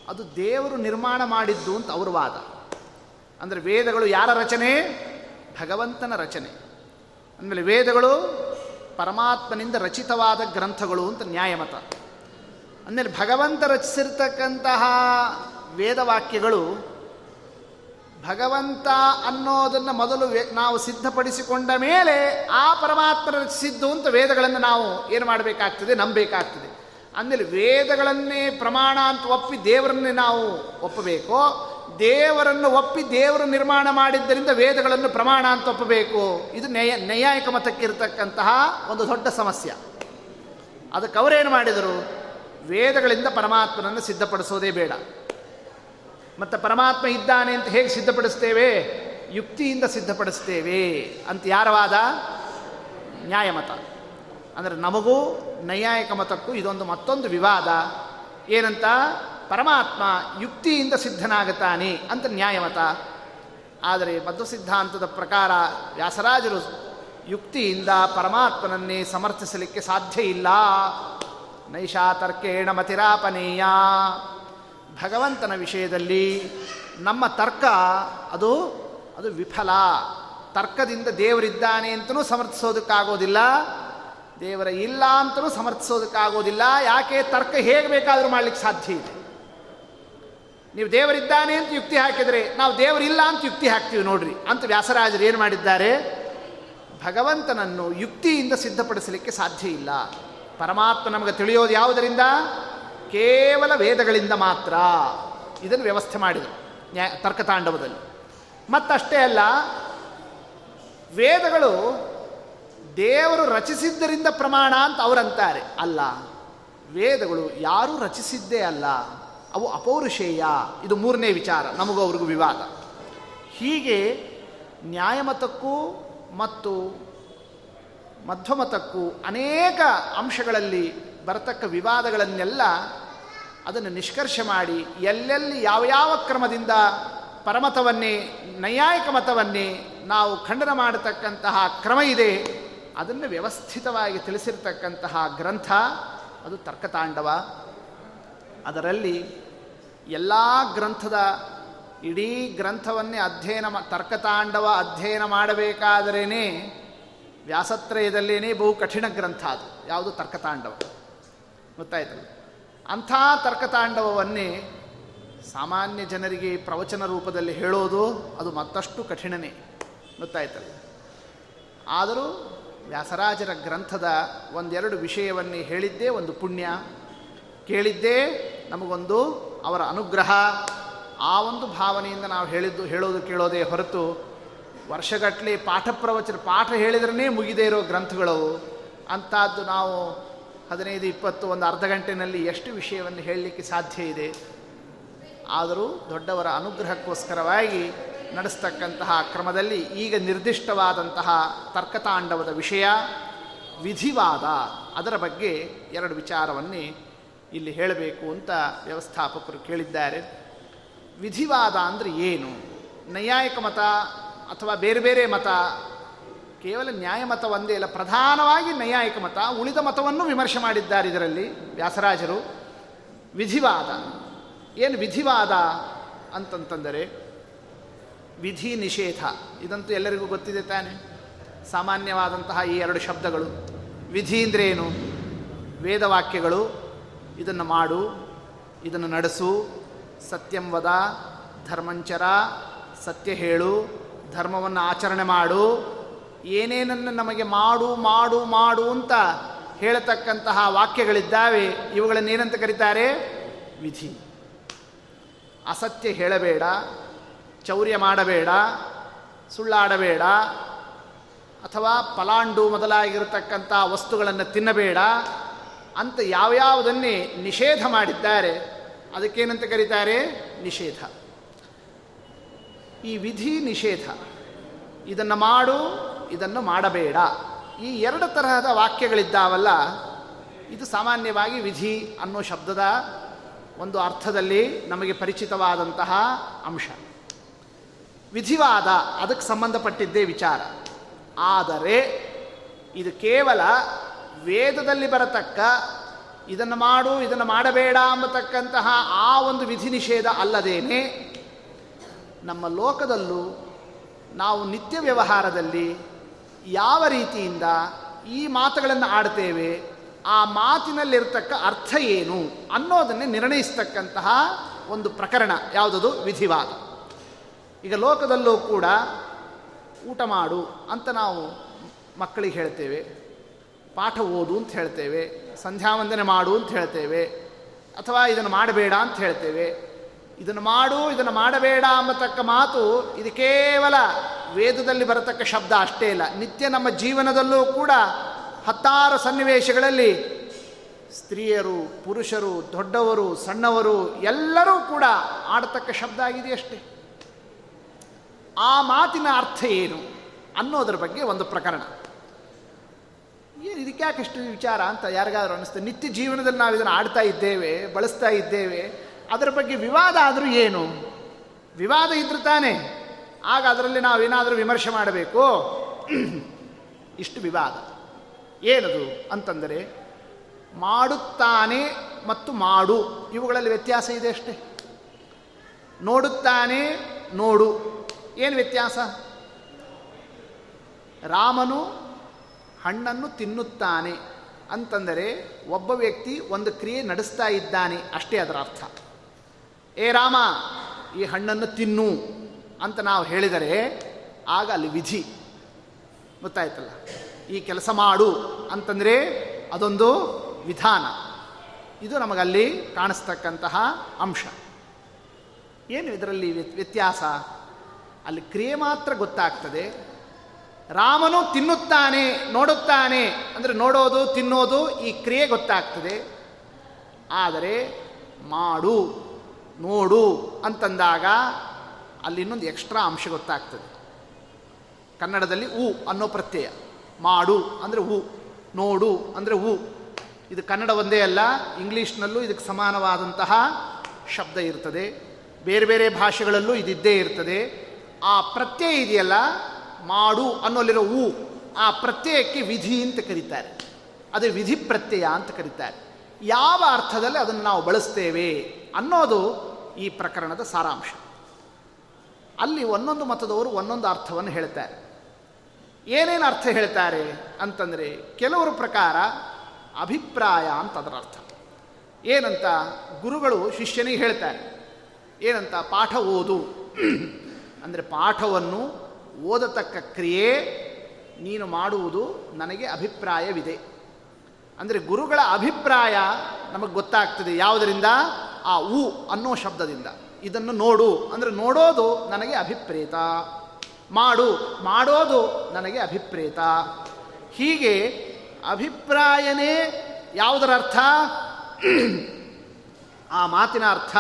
ಅದು ದೇವರು ನಿರ್ಮಾಣ ಮಾಡಿದ್ದು ಅಂತ ಅವ್ರ ವಾದ. ಅಂದರೆ ವೇದಗಳು ಯಾರ ರಚನೆ? ಭಗವಂತನ ರಚನೆ. ಅಂದಮೇಲೆ ವೇದಗಳು ಪರಮಾತ್ಮನಿಂದ ರಚಿತವಾದ ಗ್ರಂಥಗಳು ಅಂತ ನ್ಯಾಯಮತ. ಅಂದಮೇಲೆ ಭಗವಂತ ರಚಿಸಿರ್ತಕ್ಕಂತಹ ವೇದವಾಕ್ಯಗಳು ಭಗವಂತ ಅನ್ನೋದನ್ನು ಮೊದಲು ನಾವು ಸಿದ್ಧಪಡಿಸಿಕೊಂಡ ಮೇಲೆ ಆ ಪರಮಾತ್ಮ ರಚಿಸಿದ್ದು ಅಂತ ವೇದಗಳನ್ನು ನಾವು ಏನು ಮಾಡಬೇಕಾಗ್ತದೆ? ನಂಬಬೇಕಾಗ್ತದೆ. ಅಂದಮೇಲೆ ವೇದಗಳನ್ನೇ ಪ್ರಮಾಣ ಅಂತ ಒಪ್ಪಿ ದೇವರನ್ನೇ ನಾವು ಒಪ್ಪಬೇಕು? ದೇವರನ್ನು ಒಪ್ಪಿ ದೇವರು ನಿರ್ಮಾಣ ಮಾಡಿದ್ದರಿಂದ ವೇದಗಳನ್ನು ಪ್ರಮಾಣ ಅಂತ ಒಪ್ಪಬೇಕು. ಇದು ನ್ಯಾಯ, ನೈಯಾಯಿಕ ಮತಕ್ಕಿರತಕ್ಕಂತಹ ಒಂದು ದೊಡ್ಡ ಸಮಸ್ಯೆ. ಅದಕ್ಕೆ ಅವರೇನು ಮಾಡಿದರು? ವೇದಗಳಿಂದ ಪರಮಾತ್ಮನನ್ನು ಸಿದ್ಧಪಡಿಸೋದೇ ಬೇಡ. ಮತ್ತು ಪರಮಾತ್ಮ ಇದ್ದಾನೆ ಅಂತ ಹೇಗೆ ಸಿದ್ಧಪಡಿಸ್ತೇವೆ? ಯುಕ್ತಿಯಿಂದ ಸಿದ್ಧಪಡಿಸ್ತೇವೆ ಅಂತ ಯಾರವಾದ? ನ್ಯಾಯಮತ. ಅಂದರೆ ನಮಗೂ ನೈಯಾಯಿಕ ಮತಕ್ಕೂ ಇದೊಂದು ಮತ್ತೊಂದು ವಿವಾದ. ಏನಂತ? ಪರಮಾತ್ಮ ಯುಕ್ತಿಯಿಂದ ಸಿದ್ಧನಾಗುತ್ತಾನೆ ಅಂತ ನ್ಯಾಯಮತ ಆದರೆ ಮಧ್ವ ಸಿದ್ಧಾಂತದ ಪ್ರಕಾರ ವ್ಯಾಸರಾಜರು ಯುಕ್ತಿಯಿಂದ ಪರಮಾತ್ಮನನ್ನೇ ಸಮರ್ಥಿಸಲಿಕ್ಕೆ ಸಾಧ್ಯ ಇಲ್ಲ. ನೈಷಾ ತರ್ಕೇಣ ಮತಿರಾಪನೇಯ. ಭಗವಂತನ ವಿಷಯದಲ್ಲಿ ನಮ್ಮ ತರ್ಕ ಅದು ಅದು ವಿಫಲ. ತರ್ಕದಿಂದ ದೇವರಿದ್ದಾನೆ ಅಂತಲೂ ಸಮರ್ಥಿಸೋದಕ್ಕಾಗೋದಿಲ್ಲ. ದೇವರ ಇಲ್ಲ ಅಂತಲೂ ಸಮರ್ಥಿಸೋದಕ್ಕಾಗೋದಿಲ್ಲ. ಯಾಕೆ ತರ್ಕ ಹೇಗೆ ಬೇಕಾದರೂ ಮಾಡಲಿಕ್ಕೆ ಸಾಧ್ಯ ಇದೆ. ನೀವು ದೇವರಿದ್ದಾನೆ ಅಂತ ಯುಕ್ತಿ ಹಾಕಿದರೆ ನಾವು ದೇವರಿಲ್ಲ ಅಂತ ಯುಕ್ತಿ ಹಾಕ್ತೀವಿ ನೋಡ್ರಿ. ಅಂತ ವ್ಯಾಸರಾಜರು ಏನು ಮಾಡಿದ್ದಾರೆ? ಭಗವಂತನನ್ನು ಯುಕ್ತಿಯಿಂದ ಸಿದ್ಧಪಡಿಸಲಿಕ್ಕೆ ಸಾಧ್ಯ ಇಲ್ಲ. ಪರಮಾತ್ಮ ನಮಗೆ ತಿಳಿಯೋದು ಯಾವುದರಿಂದ? ಕೇವಲ ವೇದಗಳಿಂದ ಮಾತ್ರ. ಇದನ್ನು ವ್ಯವಸ್ಥೆ ಮಾಡಿದರು ನ್ಯಾ, ತರ್ಕತಾಂಡವದಲ್ಲಿ. ಮತ್ತಷ್ಟೇ ಅಲ್ಲ, ವೇದಗಳು ದೇವರು ರಚಿಸಿದ್ದರಿಂದ ಪ್ರಮಾಣ ಅಂತ ಅವರಂತಾರೆ. ಅಲ್ಲ, ವೇದಗಳು ಯಾರೂ ರಚಿಸಿದ್ದೇ ಅಲ್ಲ. ಅವು ಅಪೌರುಷೇಯ. ಇದು ಮೂರನೇ ವಿಚಾರ, ನಮಗೂ ಅವ್ರಿಗೂ ವಿವಾದ. ಹೀಗೆ ನ್ಯಾಯಮತಕ್ಕೂ ಮತ್ತು ಮಧ್ವಮತಕ್ಕೂ ಅನೇಕ ಅಂಶಗಳಲ್ಲಿ ಬರತಕ್ಕ ವಿವಾದಗಳನ್ನೆಲ್ಲ ಅದನ್ನು ನಿಷ್ಕರ್ಷ ಮಾಡಿ ಎಲ್ಲೆಲ್ಲಿ ಯಾವ ಯಾವ ಕ್ರಮದಿಂದ ಪರಮತವನ್ನೇ ನೈಯಾಯಿಕ ಮತವನ್ನೇ ನಾವು ಖಂಡನ ಮಾಡತಕ್ಕಂತಹ ಕ್ರಮ ಇದೆ, ಅದನ್ನು ವ್ಯವಸ್ಥಿತವಾಗಿ ತಿಳಿಸಿರ್ತಕ್ಕಂತಹ ಗ್ರಂಥ, ಅದು ತರ್ಕತಾಂಡವ. ಅದರಲ್ಲಿ ಎಲ್ಲ ಗ್ರಂಥದ ಇಡೀ ಗ್ರಂಥವನ್ನೇ ಅಧ್ಯಯನ ತರ್ಕತಾಂಡವ ಅಧ್ಯಯನ ಮಾಡಬೇಕಾದರೇ ವ್ಯಾಸತ್ರಯದಲ್ಲೇನೇ ಬಹು ಕಠಿಣ ಗ್ರಂಥ ಅದು, ಯಾವುದು ತರ್ಕತಾಂಡವ. ಗೊತ್ತಾಯ್ತಲ್ಲ ಅಂಥ ತರ್ಕತಾಂಡವವನ್ನೇ ಸಾಮಾನ್ಯ ಜನರಿಗೆ ಪ್ರವಚನ ರೂಪದಲ್ಲಿ ಹೇಳೋದು ಅದು ಮತ್ತಷ್ಟು ಕಠಿಣನೇ. ಗೊತ್ತಾಯ್ತಲ್ಲ ಆದರೂ ವ್ಯಾಸರಾಜರ ಗ್ರಂಥದ ಒಂದೆರಡು ವಿಷಯವನ್ನೇ ಹೇಳಿದ್ದೇ ಒಂದು ಪುಣ್ಯ. ಕೇಳಿದ್ದೇ ನಮಗೊಂದು ಅವರ ಅನುಗ್ರಹ. ಆ ಒಂದು ಭಾವನೆಯಿಂದ ನಾವು ಹೇಳಿದ್ದು, ಹೇಳೋದು ಕೇಳೋದೇ ಹೊರತು ವರ್ಷಗಟ್ಟಲೆ ಪಾಠ ಪ್ರವಚನ, ಪಾಠ ಹೇಳಿದ್ರೇ ಮುಗಿದೇ ಇರೋ ಗ್ರಂಥಗಳವು ಅಂಥದ್ದು ನಾವು ಹದಿನೈದು, ಇಪ್ಪತ್ತು, ಒಂದು ಅರ್ಧ ಗಂಟೆನಲ್ಲಿ ಎಷ್ಟು ವಿಷಯವನ್ನು ಹೇಳಲಿಕ್ಕೆ ಸಾಧ್ಯ ಇದೆ? ಆದರೂ ದೊಡ್ಡವರ ಅನುಗ್ರಹಕ್ಕೋಸ್ಕರವಾಗಿ ನಡೆಸ್ತಕ್ಕಂತಹ ಕ್ರಮದಲ್ಲಿ ಈಗ ನಿರ್ದಿಷ್ಟವಾದಂತಹ ತರ್ಕತಾಂಡವದ ವಿಷಯ, ವಿಧಿವಾದ, ಅದರ ಬಗ್ಗೆ ಎರಡು ವಿಚಾರವನ್ನೇ ಇಲ್ಲಿ ಹೇಳಬೇಕು ಅಂತ ವ್ಯವಸ್ಥಾಪಕರು ಕೇಳಿದ್ದಾರೆ. ವಿಧಿವಾದ ಅಂದರೆ ಏನು? ನೈಯಾಯಿಕ ಮತ ಅಥವಾ ಬೇರೆ ಬೇರೆ ಮತ? ಕೇವಲ ನ್ಯಾಯಮತ ಒಂದೇ ಇಲ್ಲ ಪ್ರಧಾನವಾಗಿ ನೈಯಾಯಿಕ ಮತ. ಉಳಿದ ಮತವನ್ನು ವಿಮರ್ಶೆ ಮಾಡಿದ್ದಾರೆ ಇದರಲ್ಲಿ ವ್ಯಾಸರಾಜರು. ವಿಧಿವಾದ. ಏನು ವಿಧಿವಾದ ಅಂತಂತಂದರೆ ವಿಧಿ ನಿಷೇಧ. ಇದಂತೂ ಎಲ್ಲರಿಗೂ ಗೊತ್ತಿದೆ ತಾನೆ. ಸಾಮಾನ್ಯವಾದಂತಹ ಈ ಎರಡು ಶಬ್ದಗಳು. ವಿಧಿ ಏನು? ವೇದವಾಕ್ಯಗಳು. ಇದನ್ನು ಮಾಡು, ಇದನ್ನು ನಡೆಸು, ಸತ್ಯಂ ವದ ಧರ್ಮಂಚರ ಸತ್ಯ ಹೇಳು, ಧರ್ಮವನ್ನು ಆಚರಣೆ ಮಾಡು ಏನೇನನ್ನು ನಮಗೆ ಮಾಡು ಮಾಡು ಮಾಡು ಅಂತ ಹೇಳತಕ್ಕಂತಹ ವಾಕ್ಯಗಳಿದ್ದಾವೆ, ಇವುಗಳನ್ನು ಏನಂತ ಕರೀತಾರೆ? ವಿಧಿ. ಅಸತ್ಯ ಹೇಳಬೇಡ, ಚೌರ್ಯ ಮಾಡಬೇಡ, ಸುಳ್ಳಾಡಬೇಡ, ಅಥವಾ ಪಲಾಂಡು ಮೊದಲಾಗಿರತಕ್ಕಂಥ ವಸ್ತುಗಳನ್ನು ತಿನ್ನಬೇಡ ಅಂತ ಯಾವ್ಯಾವುದನ್ನೇ ನಿಷೇಧ ಮಾಡಿದ್ದಾರೆ, ಅದಕ್ಕೇನಂತ ಕರೀತಾರೆ? ನಿಷೇಧ. ಈ ವಿಧಿ ನಿಷೇಧ, ಇದನ್ನು ಮಾಡು, ಇದನ್ನು ಮಾಡಬೇಡ, ಈ ಎರಡು ತರಹದ ವಾಕ್ಯಗಳಿದ್ದಾವಲ್ಲ, ಇದು ಸಾಮಾನ್ಯವಾಗಿ ವಿಧಿ ಅನ್ನೋ ಶಬ್ದದ ಒಂದು ಅರ್ಥದಲ್ಲಿ ನಮಗೆ ಪರಿಚಿತವಾದಂತಹ ಅಂಶ. ವಿಧಿವಾದ, ಅದಕ್ಕೆ ಸಂಬಂಧಪಟ್ಟಿದ್ದೇ ವಿಚಾರ. ಆದರೆ, ಇದು ಕೇವಲ ವೇದದಲ್ಲಿ ಬರತಕ್ಕ, ಇದನ್ನು ಮಾಡು, ಇದನ್ನು ಮಾಡಬೇಡ ಅಂಬತಕ್ಕಂತಹ ಆ ಒಂದು ವಿಧಿ ನಿಷೇಧ ಅಲ್ಲದೇನೆ, ನಮ್ಮ ಲೋಕದಲ್ಲೂ ನಾವು ನಿತ್ಯ ವ್ಯವಹಾರದಲ್ಲಿ ಯಾವ ರೀತಿಯಿಂದ ಈ ಮಾತುಗಳನ್ನು ಆಡ್ತೇವೆ, ಆ ಮಾತಿನಲ್ಲಿರ್ತಕ್ಕ ಅರ್ಥ ಏನು ಅನ್ನೋದನ್ನೇ ನಿರ್ಣಯಿಸ್ತಕ್ಕಂತಹ ಒಂದು ಪ್ರಕರಣ, ಯಾವುದದು? ವಿಧಿವಾದ. ಈಗ ಲೋಕದಲ್ಲೂ ಕೂಡ ಊಟ ಮಾಡು ಅಂತ ನಾವು ಮಕ್ಕಳಿಗೆ ಹೇಳ್ತೇವೆ. ಪಾಠ ಓದು ಅಂತ ಹೇಳ್ತೇವೆ ಸಂಧ್ಯಾ ವಂದನೆ ಮಾಡು ಅಂತ ಹೇಳ್ತೇವೆ, ಅಥವಾ ಇದನ್ನು ಮಾಡಬೇಡ ಅಂತ ಹೇಳ್ತೇವೆ. ಇದನ್ನು ಮಾಡು, ಇದನ್ನು ಮಾಡಬೇಡ ಅಂಬತಕ್ಕ ಮಾತು ಇದು ಕೇವಲ ವೇದದಲ್ಲಿ ಬರತಕ್ಕ ಶಬ್ದ ಅಷ್ಟೇ ಇಲ್ಲ. ನಿತ್ಯ ನಮ್ಮ ಜೀವನದಲ್ಲೂ ಕೂಡ ಹತ್ತಾರು ಸನ್ನಿವೇಶಗಳಲ್ಲಿ ಸ್ತ್ರೀಯರು, ಪುರುಷರು, ದೊಡ್ಡವರು, ಸಣ್ಣವರು ಎಲ್ಲರೂ ಕೂಡ ಆಡತಕ್ಕ ಶಬ್ದ ಆಗಿದೆಯಷ್ಟೇ ಆ ಮಾತಿನ ಅರ್ಥ ಏನು ಅನ್ನೋದ್ರ ಬಗ್ಗೆ ಒಂದು ಪ್ರಕರಣ. ಏನು ಇದಕ್ಕೆ ಯಾಕೆಷ್ಟು ವಿಚಾರ ಅಂತ ಯಾರಿಗಾದ್ರೂ ಅನ್ನಿಸ್ತದೆ ನಿತ್ಯ ಜೀವನದಲ್ಲಿ ನಾವು ಇದನ್ನು ಆಡ್ತಾ ಇದ್ದೇವೆ, ಬಳಸ್ತಾ ಇದ್ದೇವೆ. ಅದರ ಬಗ್ಗೆ ವಿವಾದ ಆದರೂ ಏನು? ವಿವಾದ ಇದ್ರೂ ತಾನೇ. ಆಗ ಅದರಲ್ಲಿ ನಾವೇನಾದರೂ ವಿಮರ್ಶೆ ಮಾಡಬೇಕು? ಇಷ್ಟು ವಿವಾದ. ಏನದು ಅಂತಂದರೆ, ಮಾಡುತ್ತಾನೆ ಮತ್ತು ಮಾಡು. ಇವುಗಳಲ್ಲಿ ವ್ಯತ್ಯಾಸ ಇದೆ ಅಷ್ಟೇ. ನೋಡುತ್ತಾನೆ, ನೋಡು. ಏನು ವ್ಯತ್ಯಾಸ? ರಾಮನು ಹಣ್ಣನ್ನು ತಿನ್ನುತ್ತಾನೆ ಅಂತಂದರೆ ಒಬ್ಬ ವ್ಯಕ್ತಿ ಒಂದು ಕ್ರಿಯೆ ನಡೆಸ್ತಾ ಇದ್ದಾನೆ ಅಷ್ಟೇ ಅದರ ಅರ್ಥ. ಏ ರಾಮ, ಈ ಹಣ್ಣನ್ನು ತಿನ್ನು ಅಂತ ನಾವು ಹೇಳಿದರೆ ಆಗ ಅಲ್ಲಿ ವಿಧಿ. ಗೊತ್ತಾಯ್ತಲ್ಲ? ಈ ಕೆಲಸ ಮಾಡು ಅಂತಂದರೆ ಅದೊಂದು ವಿಧಾನ. ಇದು ನಮಗಲ್ಲಿ ಕಾಣಿಸ್ತಕ್ಕಂತಹ ಅಂಶ. ಏನು ಇದರಲ್ಲಿ ವ್ಯತ್ಯಾಸ? ಅಲ್ಲಿ ಕ್ರಿಯೆ ಮಾತ್ರ ಗೊತ್ತಾಗ್ತದೆ ರಾಮನು ತಿನ್ನುತ್ತಾನೆ, ನೋಡುತ್ತಾನೆ, ಅಂದರೆ ನೋಡೋದು, ತಿನ್ನೋದು ಈ ಕ್ರಿಯೆ ಗೊತ್ತಾಗ್ತದೆ. ಆದರೆ ಮಾಡು, ನೋಡು ಅಂತಂದಾಗ ಅಲ್ಲಿ ಇನ್ನೊಂದು ಎಕ್ಸ್ಟ್ರಾ ಅಂಶ ಗೊತ್ತಾಗ್ತದೆ. ಕನ್ನಡದಲ್ಲಿ ಉ ಅನ್ನೋ ಪ್ರತ್ಯಯ. ಮಾಡು ಅಂದರೆ ಹೂ ನೋಡು ಅಂದರೆ ಹೂ ಇದು ಕನ್ನಡ ಒಂದೇ ಅಲ್ಲ, ಇಂಗ್ಲೀಷ್ನಲ್ಲೂ ಇದಕ್ಕೆ ಸಮಾನವಾದಂತಹ ಶಬ್ದ ಇರ್ತದೆ. ಬೇರೆ ಬೇರೆ ಭಾಷೆಗಳಲ್ಲೂ ಇದಿದ್ದೇ ಇರ್ತದೆ. ಆ ಪ್ರತ್ಯಯ ಇದೆಯಲ್ಲ ಮಾಡು ಅನ್ನೋಲ್ಲಿರೋ ಉ ಆ ಪ್ರತ್ಯಯಕ್ಕೆ ವಿಧಿ ಅಂತ ಕರೀತಾರೆ. ಅದೇ ವಿಧಿ ಪ್ರತ್ಯಯ ಅಂತ ಕರೀತಾರೆ. ಯಾವ ಅರ್ಥದಲ್ಲಿ ಅದನ್ನು ನಾವು ಬಳಸ್ತೇವೆ ಅನ್ನೋದು ಈ ಪ್ರಕರಣದ ಸಾರಾಂಶ. ಅಲ್ಲಿ ಒಂದೊಂದು ಮತದವರು ಒಂದೊಂದು ಅರ್ಥವನ್ನು ಹೇಳ್ತಾರೆ. ಏನೇನು ಅರ್ಥ ಹೇಳ್ತಾರೆ ಅಂತಂದರೆ ಕೆಲವರ ಪ್ರಕಾರ ಅಭಿಪ್ರಾಯ ಅಂತ ಅದರ ಅರ್ಥ. ಏನಂತ ಗುರುಗಳು ಶಿಷ್ಯನಿಗೆ ಹೇಳ್ತಾರೆ. ಏನಂತ ಪಾಠ ಓದು. ಅಂದರೆ ಪಾಠವನ್ನು ಓದತಕ್ಕ ಕ್ರಿಯೆ ನೀನು ಮಾಡುವುದು ನನಗೆ ಅಭಿಪ್ರಾಯವಿದೆ. ಅಂದರೆ ಗುರುಗಳ ಅಭಿಪ್ರಾಯ ನಮಗೆ ಗೊತ್ತಾಗ್ತದೆ. ಯಾವುದರಿಂದ? ಆ ಉ ಅನ್ನೋ ಶಬ್ದದಿಂದ. ಇದನ್ನು ನೋಡು. ಅಂದರೆ ನೋಡೋದು ನನಗೆ ಅಭಿಪ್ರೇತ. ಮಾಡು. ಮಾಡೋದು ನನಗೆ ಅಭಿಪ್ರೇತ. ಹೀಗೆ ಅಭಿಪ್ರಾಯನೇ ಯಾವುದರ ಅರ್ಥ? ಆ ಮಾತಿನ ಅರ್ಥ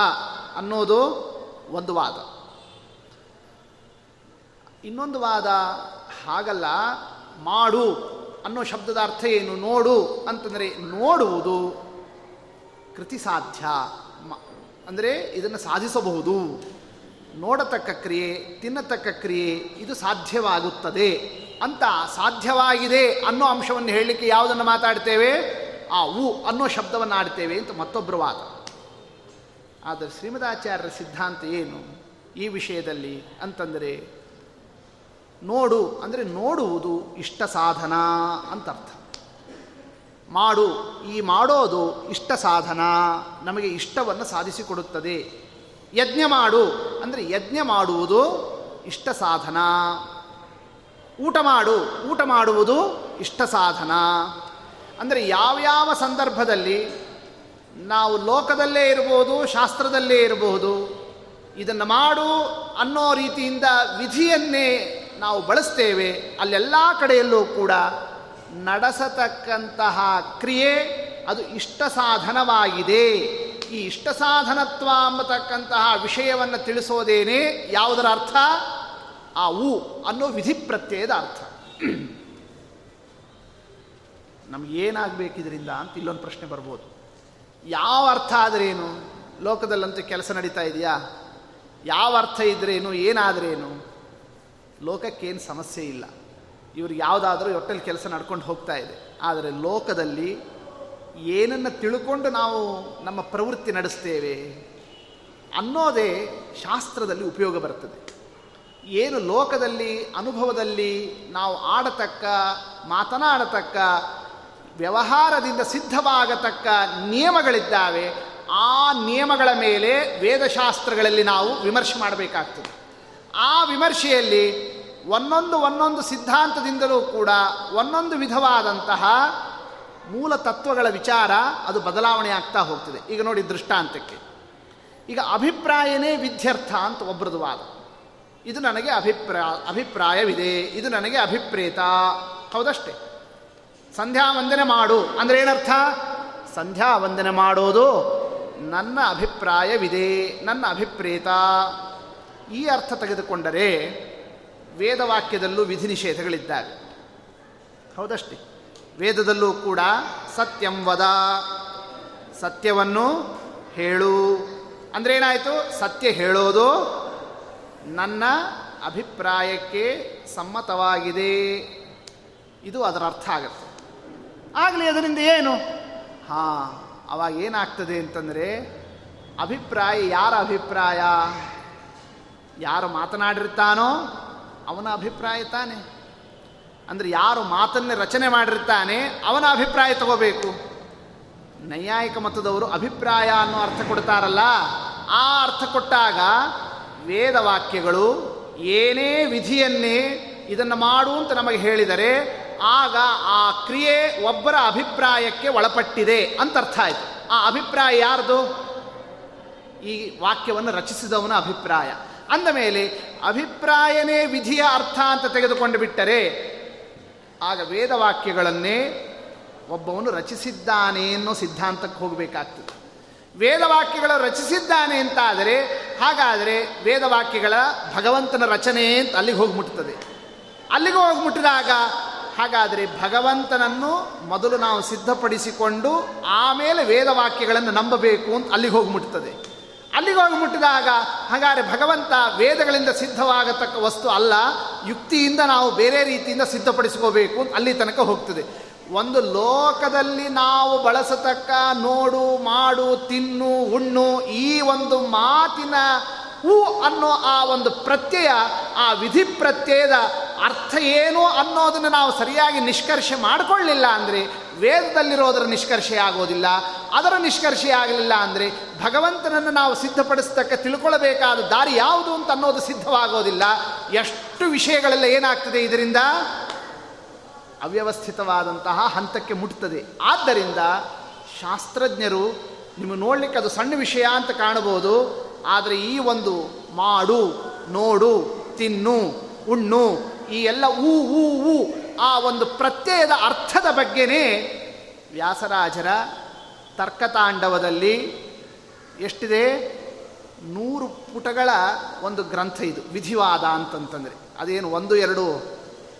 ಅನ್ನೋದು ಒಂದು ವಾದ. ಇನ್ನೊಂದು ವಾದ, ಹಾಗಲ್ಲ, ಮಾಡು ಅನ್ನೋ ಶಬ್ದದ ಅರ್ಥ ಏನು? ನೋಡು ಅಂತಂದರೆ ನೋಡುವುದು ಕೃತಿ ಸಾಧ್ಯ ಅಂದರೆ ಇದನ್ನು ಸಾಧಿಸಬಹುದು. ನೋಡತಕ್ಕ ಕ್ರಿಯೆ, ತಿನ್ನತಕ್ಕ ಕ್ರಿಯೆ, ಇದು ಸಾಧ್ಯವಾಗುತ್ತದೆ ಅಂತ ಸಾಧ್ಯವಾಗಿದೆ ಅನ್ನೋ ಅಂಶವನ್ನು ಹೇಳಲಿಕ್ಕೆ ಯಾವುದನ್ನು ಮಾತಾಡ್ತೇವೆ? ಆ ಉ ಅನ್ನೋ ಶಬ್ದವನ್ನು ಆಡ್ತೇವೆ ಅಂತ ಮತ್ತೊಬ್ಬರು ವಾದ. ಆದರೆ ಶ್ರೀಮದಾಚಾರ್ಯರ ಸಿದ್ಧಾಂತ ಏನು ಈ ವಿಷಯದಲ್ಲಿ ಅಂತಂದರೆ ನೋಡು ಅಂದರೆ ನೋಡುವುದು ಇಷ್ಟ ಸಾಧನ ಅಂತ ಅರ್ಥ ಮಾಡು, ಈ ಮಾಡೋದು ಇಷ್ಟ ಸಾಧನ, ನಮಗೆ ಇಷ್ಟವನ್ನು ಸಾಧಿಸಿಕೊಡುತ್ತದೆ ಯಜ್ಞ ಮಾಡು ಅಂದರೆ ಯಜ್ಞ ಮಾಡುವುದು ಇಷ್ಟ ಸಾಧನ. ಊಟ ಮಾಡು, ಊಟ ಮಾಡುವುದು ಇಷ್ಟ ಸಾಧನ. ಅಂದರೆ ಯಾವ್ಯಾವ ಸಂದರ್ಭದಲ್ಲಿ ನಾವು ಲೋಕದಲ್ಲೇ ಇರಬಹುದು, ಶಾಸ್ತ್ರದಲ್ಲೇ ಇರಬಹುದು, ಇದನ್ನು ಮಾಡು ಅನ್ನೋ ರೀತಿಯಿಂದ ವಿಧಿಯನ್ನೇ ನಾವು ಬಳಸ್ತೇವೆ, ಅಲ್ಲೆಲ್ಲ ಕಡೆಯಲ್ಲೂ ಕೂಡ ನಡೆಸತಕ್ಕಂತಹ ಕ್ರಿಯೆ ಅದು ಇಷ್ಟ ಸಾಧನವಾಗಿದೆ. ಈ ಇಷ್ಟ ಸಾಧನತ್ವ ಅಂಬತಕ್ಕಂತಹ ವಿಷಯವನ್ನು ತಿಳಿಸೋದೇನೆ ಯಾವುದರ ಅರ್ಥ? ಆ ಉ ಅನ್ನೋ ವಿಧಿ ಪ್ರತ್ಯಯದ ಅರ್ಥ ನಮಗೇನಾಗಬೇಕಿದ್ರಿಂದ ಅಂತ ಇಲ್ಲೊಂದು ಪ್ರಶ್ನೆ ಬರ್ಬೋದು. ಯಾವ ಅರ್ಥ ಆದರೇನು? ಲೋಕದಲ್ಲಂತೂ ಕೆಲಸ ನಡೀತಾ ಇದೆಯಾ? ಯಾವ ಅರ್ಥ ಇದ್ರೇನು? ಏನಾದ್ರೇನು? ಲೋಕಕ್ಕೇನು ಸಮಸ್ಯೆ ಇಲ್ಲ. ಇವರು ಯಾವುದಾದ್ರೂ ಒಟ್ಟಲ್ಲಿ ಕೆಲಸ ನಡ್ಕೊಂಡು ಹೋಗ್ತಾ ಇದೆ. ಆದರೆ ಲೋಕದಲ್ಲಿ ಏನನ್ನು ತಿಳ್ಕೊಂಡು ನಾವು ನಮ್ಮ ಪ್ರವೃತ್ತಿ ನಡೆಸ್ತೇವೆ ಅನ್ನೋದೇ ಶಾಸ್ತ್ರದಲ್ಲಿ ಉಪಯೋಗ ಬರ್ತದೆ. ಏನು ಲೋಕದಲ್ಲಿ, ಅನುಭವದಲ್ಲಿ ನಾವು ಆಡತಕ್ಕ, ಮಾತನಾಡತಕ್ಕ, ವ್ಯವಹಾರದಿಂದ ಸಿದ್ಧವಾಗತಕ್ಕ ನಿಯಮಗಳಿದ್ದಾವೆ, ಆ ನಿಯಮಗಳ ಮೇಲೆ ವೇದಶಾಸ್ತ್ರಗಳಲ್ಲಿ ನಾವು ವಿಮರ್ಶೆ ಮಾಡಬೇಕಾಗ್ತದೆ. ಆ ವಿಮರ್ಶೆಯಲ್ಲಿ ಒಂದೊಂದು ಒಂದೊಂದು ಸಿದ್ಧಾಂತದಿಂದಲೂ ಕೂಡ ಒಂದೊಂದು ವಿಧವಾದಂತಹ ಮೂಲ ತತ್ವಗಳ ವಿಚಾರ ಅದು ಬದಲಾವಣೆ ಆಗ್ತಾ ಹೋಗ್ತದೆ. ಈಗ ನೋಡಿ ದೃಷ್ಟಾಂತಕ್ಕೆ. ಈಗ ಅಭಿಪ್ರಾಯನೇ ವಿದ್ಯರ್ಥ ಅಂತ ಒಬ್ಬರದು ವಾದ. ಇದು ನನಗೆ ಅಭಿಪ್ರಾಯ ಅಭಿಪ್ರಾಯವಿದೆ. ಇದು ನನಗೆ ಅಭಿಪ್ರೇತ. ಹೌದಷ್ಟೆ. ಸಂಧ್ಯಾ ವಂದನೆ ಮಾಡು. ಅಂದರೆ ಏನರ್ಥ? ಸಂಧ್ಯಾ ವಂದನೆ ಮಾಡೋದು ನನ್ನ ಅಭಿಪ್ರಾಯವಿದೆ. ನನ್ನ ಅಭಿಪ್ರೇತ. ಈ ಅರ್ಥ ತೆಗೆದುಕೊಂಡರೆ ವೇದವಾಕ್ಯದಲ್ಲೂ ವಿಧಿ ನಿಷೇಧಗಳಿದ್ದಾವೆ. ಹೌದಷ್ಟೇ? ವೇದದಲ್ಲೂ ಕೂಡ ಸತ್ಯಂ ವದ, ಸತ್ಯವನ್ನು ಹೇಳು. ಅಂದ್ರೆ ಏನಾಯಿತು? ಸತ್ಯ ಹೇಳೋದು ನನ್ನ ಅಭಿಪ್ರಾಯಕ್ಕೆ ಸಮ್ಮತವಾಗಿದೆ. ಇದು ಅದರ ಅರ್ಥ ಆಗುತ್ತೆ. ಆಗಲಿ, ಅದರಿಂದ ಏನು? ಹಾಂ, ಅವಾಗ ಏನಾಗ್ತದೆ ಅಂತಂದರೆ ಅಭಿಪ್ರಾಯ ಯಾರ ಅಭಿಪ್ರಾಯ? ಯಾರು ಮಾತನಾಡಿರ್ತಾನೋ ಅವನ ಅಭಿಪ್ರಾಯ ತಾನೆ. ಅಂದರೆ ಯಾರು ಮಾತನ್ನೇ ರಚನೆ ಮಾಡಿರ್ತಾನೆ, ಅವನ ಅಭಿಪ್ರಾಯ ತಗೋಬೇಕು. ನೈಯಾಯಿಕ ಮತದವರು ಅಭಿಪ್ರಾಯ ಅನ್ನೋ ಅರ್ಥ ಕೊಡ್ತಾರಲ್ಲ, ಆ ಅರ್ಥ ಕೊಟ್ಟಾಗ ವೇದವಾಕ್ಯಗಳು ಏನೇ ವಿಧಿಯನ್ನೇ ಇದನ್ನು ಮಾಡು ಅಂತ ನಮಗೆ ಹೇಳಿದರೆ, ಆಗ ಆ ಕ್ರಿಯೆ ಒಬ್ಬರ ಅಭಿಪ್ರಾಯಕ್ಕೆ ಒಳಪಟ್ಟಿದೆ ಅಂತ ಅರ್ಥ ಆಯಿತು. ಆ ಅಭಿಪ್ರಾಯ ಯಾರ್ದು? ಈ ವಾಕ್ಯವನ್ನು ರಚಿಸಿದವನ ಅಭಿಪ್ರಾಯ. ಅಂದ ಮೇಲೆ ಅಭಿಪ್ರಾಯನೇ ವಿಧಿಯ ಅರ್ಥ ಅಂತ ತೆಗೆದುಕೊಂಡು ಬಿಟ್ಟರೆ ಆಗ ವೇದವಾಕ್ಯಗಳನ್ನೇ ಒಬ್ಬವನು ರಚಿಸಿದ್ದಾನೆ ಅನ್ನೋ ಸಿದ್ಧಾಂತಕ್ಕೆ ಹೋಗಬೇಕಾಗ್ತದೆ. ವೇದವಾಕ್ಯಗಳ ರಚಿಸಿದ್ದಾನೆ ಅಂತಾದರೆ, ಹಾಗಾದರೆ ವೇದವಾಕ್ಯಗಳ ಭಗವಂತನ ರಚನೆ ಅಂತ ಅಲ್ಲಿಗೆ ಹೋಗಿ ಮುಟ್ಟುತ್ತದೆ ಅಲ್ಲಿಗೆ ಹೋಗಿ ಮುಟ್ಟಿದಾಗ ಹಾಗಾದರೆ ಭಗವಂತನನ್ನು ಮೊದಲು ನಾವು ಸಿದ್ಧಪಡಿಸಿಕೊಂಡು ಆಮೇಲೆ ವೇದವಾಕ್ಯಗಳನ್ನು ನಂಬಬೇಕು ಅಂತ ಅಲ್ಲಿಗೆ ಹೋಗಿ ಮುಟ್ಟುತ್ತದೆ ಅಲ್ಲಿಗೆ ಹೋಗಿ ಮುಟ್ಟಿದಾಗ ಹಾಗಾದರೆ ಭಗವಂತ ವೇದಗಳಿಂದ ಸಿದ್ಧವಾಗತಕ್ಕ ವಸ್ತು ಅಲ್ಲ, ಯುಕ್ತಿಯಿಂದ ನಾವು ಬೇರೆ ರೀತಿಯಿಂದ ಸಿದ್ಧಪಡಿಸ್ಕೋಬೇಕು ಅಲ್ಲಿ ತನಕ ಹೋಗ್ತದೆ. ಒಂದು ಲೋಕದಲ್ಲಿ ನಾವು ಬಳಸತಕ್ಕ ನೋಡು, ಮಾಡು, ತಿನ್ನು, ಉಣ್ಣು, ಈ ಒಂದು ಮಾತಿನ ಹೂ ಅನ್ನೋ ಆ ಒಂದು ಪ್ರತ್ಯಯ, ಆ ವಿಧಿ ಪ್ರತ್ಯಯದ ಅರ್ಥ ಏನು ಅನ್ನೋದನ್ನು ನಾವು ಸರಿಯಾಗಿ ನಿಷ್ಕರ್ಷೆ ಮಾಡಿಕೊಳ್ಳಿಲ್ಲ ಅಂದರೆ ವೇದದಲ್ಲಿರೋದರ ನಿಷ್ಕರ್ಷೆ ಆಗೋದಿಲ್ಲ. ಅದರ ನಿಷ್ಕರ್ಷೆ ಆಗಲಿಲ್ಲ ಅಂದರೆ ಭಗವಂತನನ್ನು ನಾವು ಸಿದ್ಧಪಡಿಸ್ತಕ್ಕ ತಿಳ್ಕೊಳ್ಬೇಕಾದ ದಾರಿ ಯಾವುದು ಅಂತ ಅನ್ನೋದು ಸಿದ್ಧವಾಗೋದಿಲ್ಲ. ಎಷ್ಟು ವಿಷಯಗಳೆಲ್ಲ ಏನಾಗ್ತದೆ ಇದರಿಂದ? ಅವ್ಯವಸ್ಥಿತವಾದಂತಹ ಹಂತಕ್ಕೆ ಮುಟ್ತದೆ. ಆದ್ದರಿಂದ ಶಾಸ್ತ್ರಜ್ಞರು ನಿಮ್ಮ ನೋಡಲಿಕ್ಕೆ ಅದು ಸಣ್ಣ ವಿಷಯ ಅಂತ ಕಾಣಬಹುದು. ಆದರೆ ಈ ಒಂದು ಮಾಡು, ನೋಡು, ತಿನ್ನು, ಉಣ್ಣು ಈ ಎಲ್ಲ ಊ ಊ ಊ ಆ ಒಂದು ಪ್ರತ್ಯಯದ ಅರ್ಥದ ಬಗ್ಗೆನೇ ವ್ಯಾಸರಾಜರ ತರ್ಕತಾಂಡವದಲ್ಲಿ ಎಷ್ಟಿದೆ? ನೂರು ಪುಟಗಳ ಒಂದು ಗ್ರಂಥ ಇದು, ವಿಧಿವಾದ ಅಂತಂತಂದರೆ. ಅದೇನು ಒಂದು, ಎರಡು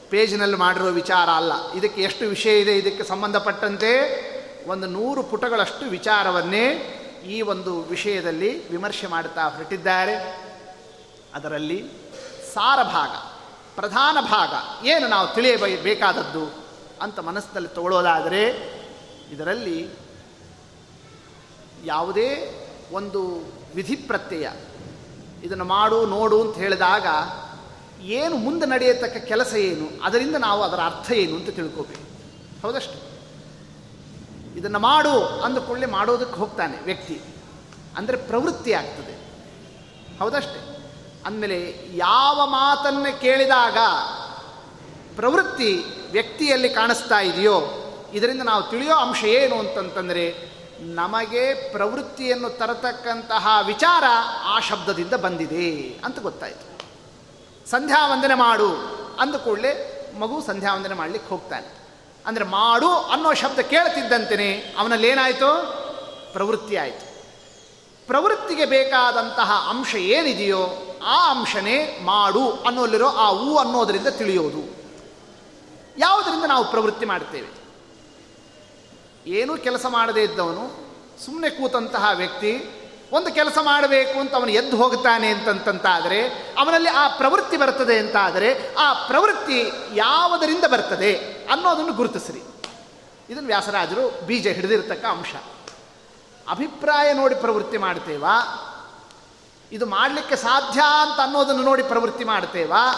ಪೇಜ್ನಲ್ಲಿ ಮಾಡಿರೋ ವಿಚಾರ ಅಲ್ಲ. ಇದಕ್ಕೆ ಎಷ್ಟು ವಿಷಯ ಇದೆ, ಇದಕ್ಕೆ ಸಂಬಂಧಪಟ್ಟಂತೆ ಒಂದು ನೂರು ಪುಟಗಳಷ್ಟು ವಿಚಾರವನ್ನೇ ಈ ಒಂದು ವಿಷಯದಲ್ಲಿ ವಿಮರ್ಶೆ ಮಾಡುತ್ತಾ ಹೊರಟಿದ್ದಾರೆ. ಅದರಲ್ಲಿ ಸಾರ ಭಾಗ ಪ್ರಧಾನ ಭಾಗ. ಏನು ನಾವು ತಿಳಿಯಬೇಕಾದದ್ದು ಅಂತ ಮನಸ್ಸಿನಲ್ಲಿ ತಗೊಳ್ಳೋದಾದರೆ ಇದರಲ್ಲಿ ಯಾವುದೇ ಒಂದು ವಿಧಿ ಪ್ರತ್ಯಯ. ಇದನ್ನು ಮಾಡು, ನೋಡು ಅಂತ ಹೇಳಿದಾಗ ಏನು ಮುಂದೆ ನಡೆಯತಕ್ಕ ಕೆಲಸ ಏನು, ಅದರಿಂದ ನಾವು ಅದರ ಅರ್ಥ ಏನು ಅಂತ ತಿಳ್ಕೋಬೇಕು. ಹೌದಷ್ಟು? ಇದನ್ನು ಮಾಡು ಅಂದುಕೊಳ್ಳೆ ಮಾಡೋದಕ್ಕೆ ಹೋಗ್ತಾನೆ ವ್ಯಕ್ತಿ. ಅಂದರೆ ಪ್ರವೃತ್ತಿ ಆಗ್ತದೆ ಹೌದಷ್ಟೇ? ಅಂದಮೇಲೆ ಯಾವ ಮಾತನ್ನು ಕೇಳಿದಾಗ ಪ್ರವೃತ್ತಿ ವ್ಯಕ್ತಿಯಲ್ಲಿ ಕಾಣಿಸ್ತಾ ಇದೆಯೋ, ಇದರಿಂದ ನಾವು ತಿಳಿಯೋ ಅಂಶ ಏನು ಅಂತಂತಂದರೆ, ನಮಗೆ ಪ್ರವೃತ್ತಿಯನ್ನು ತರತಕ್ಕಂತಹ ವಿಚಾರ ಆ ಶಬ್ದದಿಂದ ಬಂದಿದೆ ಅಂತ ಗೊತ್ತಾಯಿತು. ಸಂಧ್ಯಾ ವಂದನೆ ಮಾಡು ಅಂದ ಕೂಡಲೇ ಮಗು ಸಂಧ್ಯಾ ವಂದನೆ ಮಾಡಲಿಕ್ಕೆ ಹೋಗ್ತಾನೆ. ಅಂದರೆ ಮಾಡು ಅನ್ನೋ ಶಬ್ದ ಕೇಳ್ತಿದ್ದಂತೆಯೇ ಅವನಲ್ಲಿ ಏನಾಯಿತು ಪ್ರವೃತ್ತಿ ಆಯಿತು ಪ್ರವೃತ್ತಿಗೆ ಬೇಕಾದಂತಹ ಅಂಶ ಏನಿದೆಯೋ ಆ ಅಂಶನೇ ಮಾಡು ಅನ್ನೋಲ್ಲಿರೋ ಆ ಊ ಅನ್ನೋದರಿಂದ ತಿಳಿಯೋದು. ಯಾವುದರಿಂದ ನಾವು ಪ್ರವೃತ್ತಿ ಮಾಡ್ತೇವೆ? ಏನೂ ಕೆಲಸ ಮಾಡದೇ ಇದ್ದವನು ಸುಮ್ಮನೆ ಕೂತಂತಹ ವ್ಯಕ್ತಿ, ಒಂದು ಕೆಲಸ ಮಾಡಬೇಕು ಅಂತ ಅವನು ಎದ್ದು ಹೋಗ್ತಾನೆ ಅಂತಂತಂತಾದರೆ, ಅವನಲ್ಲಿ ಆ ಪ್ರವೃತ್ತಿ ಬರ್ತದೆ ಅಂತಾದರೆ, ಆ ಪ್ರವೃತ್ತಿ ಯಾವುದರಿಂದ ಬರ್ತದೆ ಅನ್ನೋದನ್ನು ಗುರುತಿಸ್ರಿ. ಇದನ್ನು ವ್ಯಾಸರಾಜರು ಬೀಜ ಹಿಡಿದಿರ್ತಕ್ಕ ಅಂಶ. ಅಭಿಪ್ರಾಯ ನೋಡಿ ಪ್ರವೃತ್ತಿ ಮಾಡ್ತೇವಾ? ಇದು ಮಾಡಲಿಕ್ಕೆ ಸಾಧ್ಯ ಅಂತ ಅನ್ನೋದನ್ನು ನೋಡಿ ಪ್ರವೃತ್ತಿ ಮಾಡ್ತೇವಾ?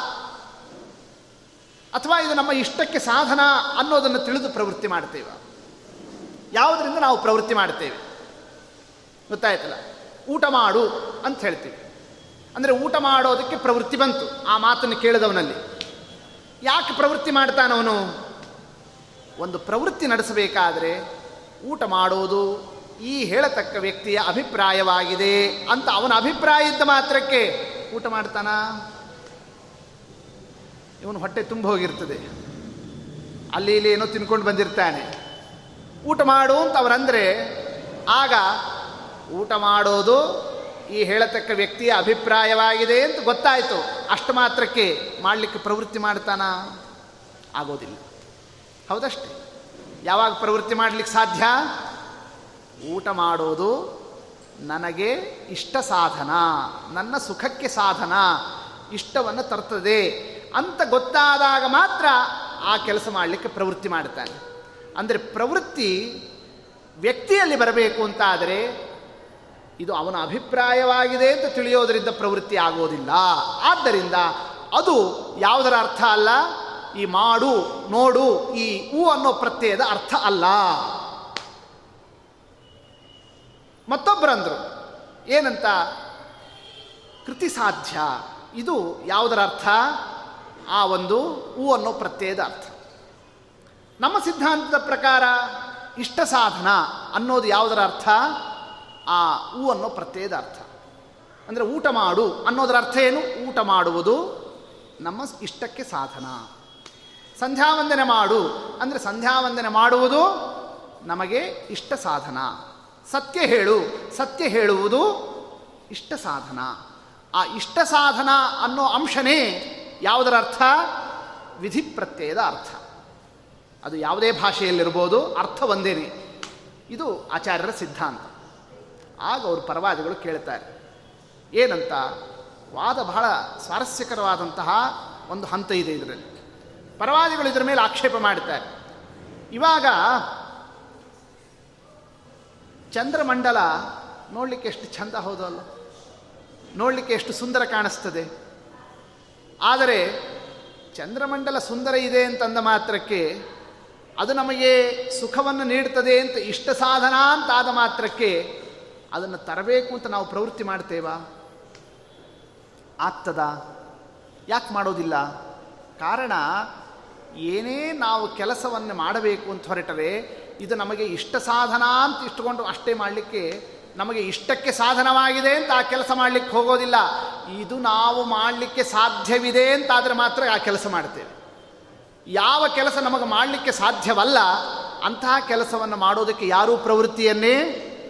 ಅಥವಾ ಇದು ನಮ್ಮ ಇಷ್ಟಕ್ಕೆ ಸಾಧನ ಅನ್ನೋದನ್ನು ತಿಳಿದು ಪ್ರವೃತ್ತಿ ಮಾಡ್ತೇವ? ಯಾವುದರಿಂದ ನಾವು ಪ್ರವೃತ್ತಿ ಮಾಡ್ತೇವೆ? ಗೊತ್ತಾಯ್ತಲ್ಲ? ಊಟ ಮಾಡು ಅಂತ ಹೇಳ್ತೀವಿ. ಅಂದರೆ ಊಟ ಮಾಡೋದಕ್ಕೆ ಪ್ರವೃತ್ತಿ ಬಂತು, ಆ ಮಾತನ್ನು ಕೇಳಿದವನಲ್ಲಿ. ಯಾಕೆ ಪ್ರವೃತ್ತಿ ಮಾಡ್ತಾನವನು? ಒಂದು ಪ್ರವೃತ್ತಿ ನಡೆಸಬೇಕಾದರೆ ಊಟ ಮಾಡೋದು ಈ ಹೇಳತಕ್ಕ ವ್ಯಕ್ತಿಯ ಅಭಿಪ್ರಾಯವಾಗಿದೆ ಅಂತ ಅವನ ಅಭಿಪ್ರಾಯ ಇದ್ದ ಮಾತ್ರಕ್ಕೆ ಊಟ ಮಾಡ್ತಾನ? ಇವನು ಹೊಟ್ಟೆ ತುಂಬ ಹೋಗಿರ್ತದೆ. ಅಲ್ಲಿ ಇಲ್ಲಿ ಏನೋ ತಿನ್ಕೊಂಡು ಬಂದಿರ್ತಾನೆ. ಊಟ ಮಾಡು ಅಂತ ಅವರಂದರೆ, ಆಗ ಊಟ ಮಾಡೋದು ಈ ಹೇಳತಕ್ಕ ವ್ಯಕ್ತಿಯ ಅಭಿಪ್ರಾಯವಾಗಿದೆ ಅಂತ ಗೊತ್ತಾಯಿತು. ಅಷ್ಟು ಮಾತ್ರಕ್ಕೆ ಮಾಡಲಿಕ್ಕೆ ಪ್ರವೃತ್ತಿ ಮಾಡ್ತಾನ? ಆಗೋದಿಲ್ಲ. ಹೌದಷ್ಟೇ. ಯಾವಾಗ ಪ್ರವೃತ್ತಿ ಮಾಡಲಿಕ್ಕೆ ಸಾಧ್ಯ? ಊಟ ಮಾಡೋದು ನನಗೆ ಇಷ್ಟ ಸಾಧನ, ನನ್ನ ಸುಖಕ್ಕೆ ಸಾಧನ, ಇಷ್ಟವನ್ನು ತರ್ತದೆ ಅಂತ ಗೊತ್ತಾದಾಗ ಮಾತ್ರ ಆ ಕೆಲಸ ಮಾಡಲಿಕ್ಕೆ ಪ್ರವೃತ್ತಿ ಮಾಡ್ತಾನೆ ಅಂದರೆ ಪ್ರವೃತ್ತಿ ವ್ಯಕ್ತಿಯಲ್ಲಿ ಬರಬೇಕು ಅಂತಾದರೆ ಇದು ಅವನ ಅಭಿಪ್ರಾಯವಾಗಿದೆ ಅಂತ ತಿಳಿಯೋದರಿಂದ ಪ್ರವೃತ್ತಿ ಆಗೋದಿಲ್ಲ. ಆದ್ದರಿಂದ ಅದು ಯಾವುದರ ಅರ್ಥ ಅಲ್ಲ? ಈ ಮಾಡು, ನೋಡು, ಈ ಹೂ ಅನ್ನೋ ಪ್ರತ್ಯಯದ ಅರ್ಥ ಅಲ್ಲ. ಮತ್ತೊಬ್ಬರಂದರು. ಏನಂತ? ಕೃತಿ ಸಾಧ್ಯ ಇದು ಯಾವುದರ ಅರ್ಥ? ಆ ಒಂದು ಹೂ ಅನ್ನೋ ಪ್ರತ್ಯಯದ ಅರ್ಥ. ನಮ್ಮ ಸಿದ್ಧಾಂತದ ಪ್ರಕಾರ ಇಷ್ಟ ಸಾಧನ ಅನ್ನೋದು ಯಾವುದರ ಅರ್ಥ? ಆ ಹೂ ಅನ್ನೋ ಪ್ರತ್ಯಯದ ಅರ್ಥ. ಅಂದರೆ ಊಟ ಮಾಡು ಅನ್ನೋದರ ಅರ್ಥ ಏನು? ಊಟ ಮಾಡುವುದು ನಮ್ಮ ಇಷ್ಟಕ್ಕೆ ಸಾಧನ. ಸಂಧ್ಯಾವಂದನೆ ಮಾಡು. ಅಂದರೆ ಸಂಧ್ಯಾವಂದನೆ ಮಾಡುವುದು ನಮಗೆ ಇಷ್ಟ ಸಾಧನ. ಸತ್ಯ ಹೇಳು, ಸತ್ಯ ಹೇಳುವುದು ಇಷ್ಟ ಸಾಧನ. ಆ ಇಷ್ಟ ಸಾಧನ ಅನ್ನೋ ಅಂಶನೇ ಯಾವುದರ ಅರ್ಥ? ವಿಧಿ ಪ್ರತ್ಯಯದ ಅರ್ಥ. ಅದು ಯಾವುದೇ ಭಾಷೆಯಲ್ಲಿರ್ಬೋದು, ಅರ್ಥ ಒಂದೇನೆ. ಇದು ಆಚಾರ್ಯರ ಸಿದ್ಧಾಂತ. ಆಗ ಅವರು ಪರವಾದಿಗಳು ಕೇಳ್ತಾರೆ, ಏನಂತ? ವಾದ ಬಹಳ ಸ್ವಾರಸ್ಯಕರವಾದಂತಹ ಒಂದು ಹಂತ ಇದೆ ಇದರಲ್ಲಿ. ಪರವಾದಿಗಳು ಇದರ ಮೇಲೆ ಆಕ್ಷೇಪ ಮಾಡ್ತಾರೆ. ಇವಾಗ ಚಂದ್ರಮಂಡಲ ನೋಡಲಿಕ್ಕೆ ಎಷ್ಟು ಚಂದ ಹೌದಲ್ಲ ನೋಡಲಿಕ್ಕೆ ಎಷ್ಟು ಸುಂದರ ಕಾಣಿಸ್ತದೆ. ಆದರೆ ಚಂದ್ರಮಂಡಲ ಸುಂದರ ಇದೆ ಅಂತಂದ ಮಾತ್ರಕ್ಕೆ ಅದು ನಮಗೆ ಸುಖವನ್ನು ನೀಡ್ತದೆ ಅಂತ ಇಷ್ಟ ಸಾಧನ ಅಂತಾದ ಮಾತ್ರಕ್ಕೆ ಅದನ್ನು ತರಬೇಕು ಅಂತ ನಾವು ಪ್ರವೃತ್ತಿ ಮಾಡ್ತೇವಾ? ಆಗ್ತದ? ಯಾಕೆ ಮಾಡೋದಿಲ್ಲ? ಕಾರಣ ಏನೇ ನಾವು ಕೆಲಸವನ್ನು ಮಾಡಬೇಕು ಅಂತ ಹೊರಟರೆ ಇದು ನಮಗೆ ಇಷ್ಟ ಸಾಧನ ಅಂತ ಇಷ್ಟುಕೊಂಡು ಅಷ್ಟೇ ಮಾಡಲಿಕ್ಕೆ ನಮಗೆ ಇಷ್ಟಕ್ಕೆ ಸಾಧನವಾಗಿದೆ ಅಂತ ಆ ಕೆಲಸ ಮಾಡಲಿಕ್ಕೆ ಹೋಗೋದಿಲ್ಲ. ಇದು ನಾವು ಮಾಡಲಿಕ್ಕೆ ಸಾಧ್ಯವಿದೆ ಅಂತಾದರೆ ಮಾತ್ರ ಆ ಕೆಲಸ ಮಾಡ್ತೇವೆ. ಯಾವ ಕೆಲಸ ನಮಗೆ ಮಾಡಲಿಕ್ಕೆ ಸಾಧ್ಯವಲ್ಲ, ಅಂತಹ ಕೆಲಸವನ್ನು ಮಾಡೋದಕ್ಕೆ ಯಾರೂ ಪ್ರವೃತ್ತಿಯನ್ನೇ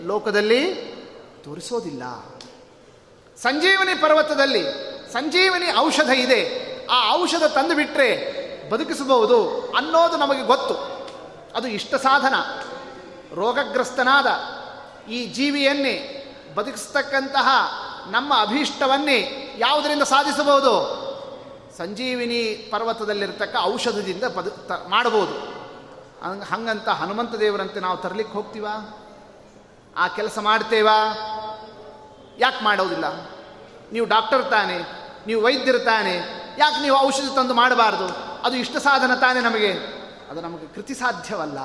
ಲೋಕದಲ್ಲಿ ತೋರಿಸೋದಿಲ್ಲ. ಸಂಜೀವನಿ ಪರ್ವತದಲ್ಲಿ ಸಂಜೀವನಿ ಔಷಧ ಇದೆ. ಆ ಔಷಧ ತಂದು ಬಿಟ್ಟರೆ ಬದುಕಿಸಬಹುದು ಅನ್ನೋದು ನಮಗೆ ಗೊತ್ತು. ಅದು ಇಷ್ಟ ಸಾಧನ. ರೋಗಗ್ರಸ್ತನಾದ ಈ ಜೀವಿಯನ್ನೇ ಬದುಕಿಸ್ತಕ್ಕಂತಹ ನಮ್ಮ ಅಭೀಷ್ಟವನ್ನೇ ಯಾವುದರಿಂದ ಸಾಧಿಸಬಹುದು? ಸಂಜೀವಿನಿ ಪರ್ವತದಲ್ಲಿರತಕ್ಕ ಔಷಧದಿಂದ ಬದು ಮಾಡಬಹುದು. ಹಂಗೆ ಹಂಗಂತ ಹನುಮಂತ ದೇವರಂತೆ ನಾವು ತರಲಿಕ್ಕೆ ಹೋಗ್ತೀವಾ? ಆ ಕೆಲಸ ಮಾಡ್ತೇವಾ? ಯಾಕೆ ಮಾಡೋದಿಲ್ಲ? ನೀವು ಡಾಕ್ಟರ್ ತಾನೆ, ನೀವು ವೈದ್ಯರು ತಾನೆ, ಯಾಕೆ ನೀವು ಔಷಧ ತಂದು ಮಾಡಬಾರ್ದು? ಅದು ಇಷ್ಟ ಸಾಧನ ತಾನೇ ನಮಗೆ. ಅದು ನಮಗೆ ಕೃತಿ ಸಾಧ್ಯವಲ್ಲ.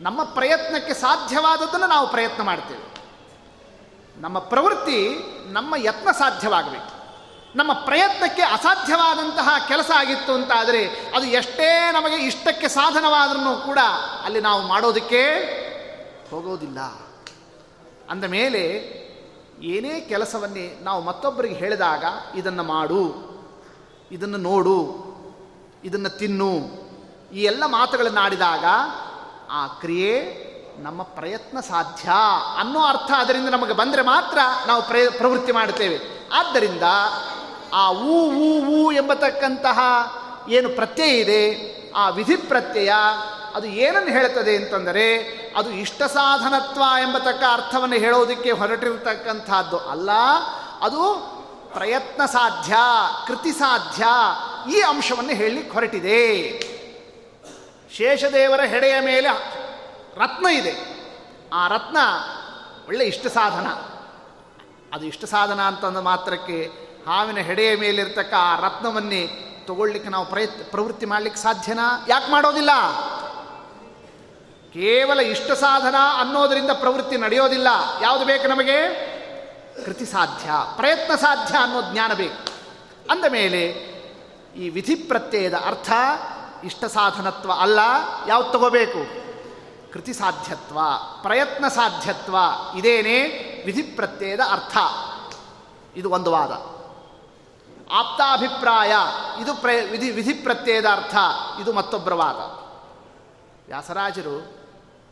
ನಮ್ಮ ಪ್ರಯತ್ನಕ್ಕೆ ಸಾಧ್ಯವಾದದ್ದನ್ನು ನಾವು ಪ್ರಯತ್ನ ಮಾಡ್ತೇವೆ. ನಮ್ಮ ಪ್ರವೃತ್ತಿ ನಮ್ಮ ಯತ್ನ ಸಾಧ್ಯವಾಗಬೇಕು. ನಮ್ಮ ಪ್ರಯತ್ನಕ್ಕೆ ಅಸಾಧ್ಯವಾದಂತಹ ಕೆಲಸ ಆಗಿತ್ತು ಅಂತ ಆದರೆ ಅದು ಎಷ್ಟೇ ನಮಗೆ ಇಷ್ಟಕ್ಕೆ ಸಾಧನವಾದರೂ ಕೂಡ ಅಲ್ಲಿ ನಾವು ಮಾಡೋದಕ್ಕೆ ಹೋಗೋದಿಲ್ಲ. ಅಂದ ಮೇಲೆ ಏನೇ ಕೆಲಸವನ್ನೇ ನಾವು ಮತ್ತೊಬ್ಬರಿಗೆ ಹೇಳಿದಾಗ ಇದನ್ನು ಮಾಡು, ಇದನ್ನು ನೋಡು, ಇದನ್ನು ತಿನ್ನು ಈ ಎಲ್ಲ ಮಾತುಗಳನ್ನು ಆಡಿದಾಗ, ಆ ಕ್ರಿಯೆ ನಮ್ಮ ಪ್ರಯತ್ನ ಸಾಧ್ಯ ಅನ್ನೋ ಅರ್ಥ ಅದರಿಂದ ನಮಗೆ ಬಂದರೆ ಮಾತ್ರ ನಾವು ಪ್ರಯ, ಪ್ರವೃತ್ತಿ ಮಾಡುತ್ತೇವೆ. ಆದ್ದರಿಂದ ಆ ಊ ಊ ಊ ಎಂಬತಕ್ಕಂತಹ ಏನು ಪ್ರತ್ಯಯ ಇದೆ, ಆ ವಿಧಿ ಪ್ರತ್ಯಯ ಅದು ಏನನ್ನು ಹೇಳುತ್ತದೆ ಅಂತಂದರೆ, ಅದು ಇಷ್ಟ ಸಾಧನತ್ವ ಎಂಬತಕ್ಕ ಅರ್ಥವನ್ನು ಹೇಳೋದಕ್ಕೆ ಹೊರಟಿರತಕ್ಕಂಥದ್ದು ಅಲ್ಲ, ಅದು ಪ್ರಯತ್ನ ಸಾಧ್ಯ, ಕೃತಿ ಸಾಧ್ಯ ಈ ಅಂಶವನ್ನು ಹೇಳಲಿಕ್ಕೆ ಹೊರಟಿದೆ. ಶೇಷದೇವರ ಹೆಡೆಯ ಮೇಲೆ ರತ್ನ ಇದೆ. ಆ ರತ್ನ ಒಳ್ಳೆ ಇಷ್ಟ ಸಾಧನ. ಅದು ಇಷ್ಟ ಸಾಧನ ಅಂತಂದ ಮಾತ್ರಕ್ಕೆ ಹಾವಿನ ಹೆಡೆಯ ಮೇಲಿರ್ತಕ್ಕ ಆ ರತ್ನವನ್ನೇ ತಗೊಳ್ಳಿಕ್ಕೆ ನಾವು ಪ್ರಯತ್ನ, ಪ್ರವೃತ್ತಿ ಮಾಡಲಿಕ್ಕೆ ಸಾಧ್ಯನಾ? ಯಾಕೆ ಮಾಡೋದಿಲ್ಲ? ಕೇವಲ ಇಷ್ಟ ಸಾಧನ ಅನ್ನೋದರಿಂದ ಪ್ರವೃತ್ತಿ ನಡೆಯೋದಿಲ್ಲ. ಯಾವುದು ಬೇಕು ನಮಗೆ? ಕೃತಿ ಸಾಧ್ಯ, ಪ್ರಯತ್ನ ಸಾಧ್ಯ ಅನ್ನೋ ಜ್ಞಾನ ಬೇಕು. ಅಂದ ಮೇಲೆ ಈ ವಿಧಿ ಪ್ರತ್ಯಯದ ಅರ್ಥ ಇಷ್ಟ ಸಾಧನತ್ವ ಅಲ್ಲ, ಯಾವ್ದು ತಗೋಬೇಕು? ಕೃತಿ ಸಾಧ್ಯತ್ವ, ಪ್ರಯತ್ನ ಸಾಧ್ಯತ್ವ, ಇದೇನೇ ವಿಧಿ ಪ್ರತ್ಯಯದ ಅರ್ಥ. ಇದು ಒಂದು ವಾದ. ಆಪ್ತಾಭಿಪ್ರಾಯ, ಇದು ಪ್ರ ವಿಧಿ ವಿಧಿ ಅರ್ಥ, ಇದು ಮತ್ತೊಬ್ಬರ ವಾದ. ವ್ಯಾಸರಾಜರು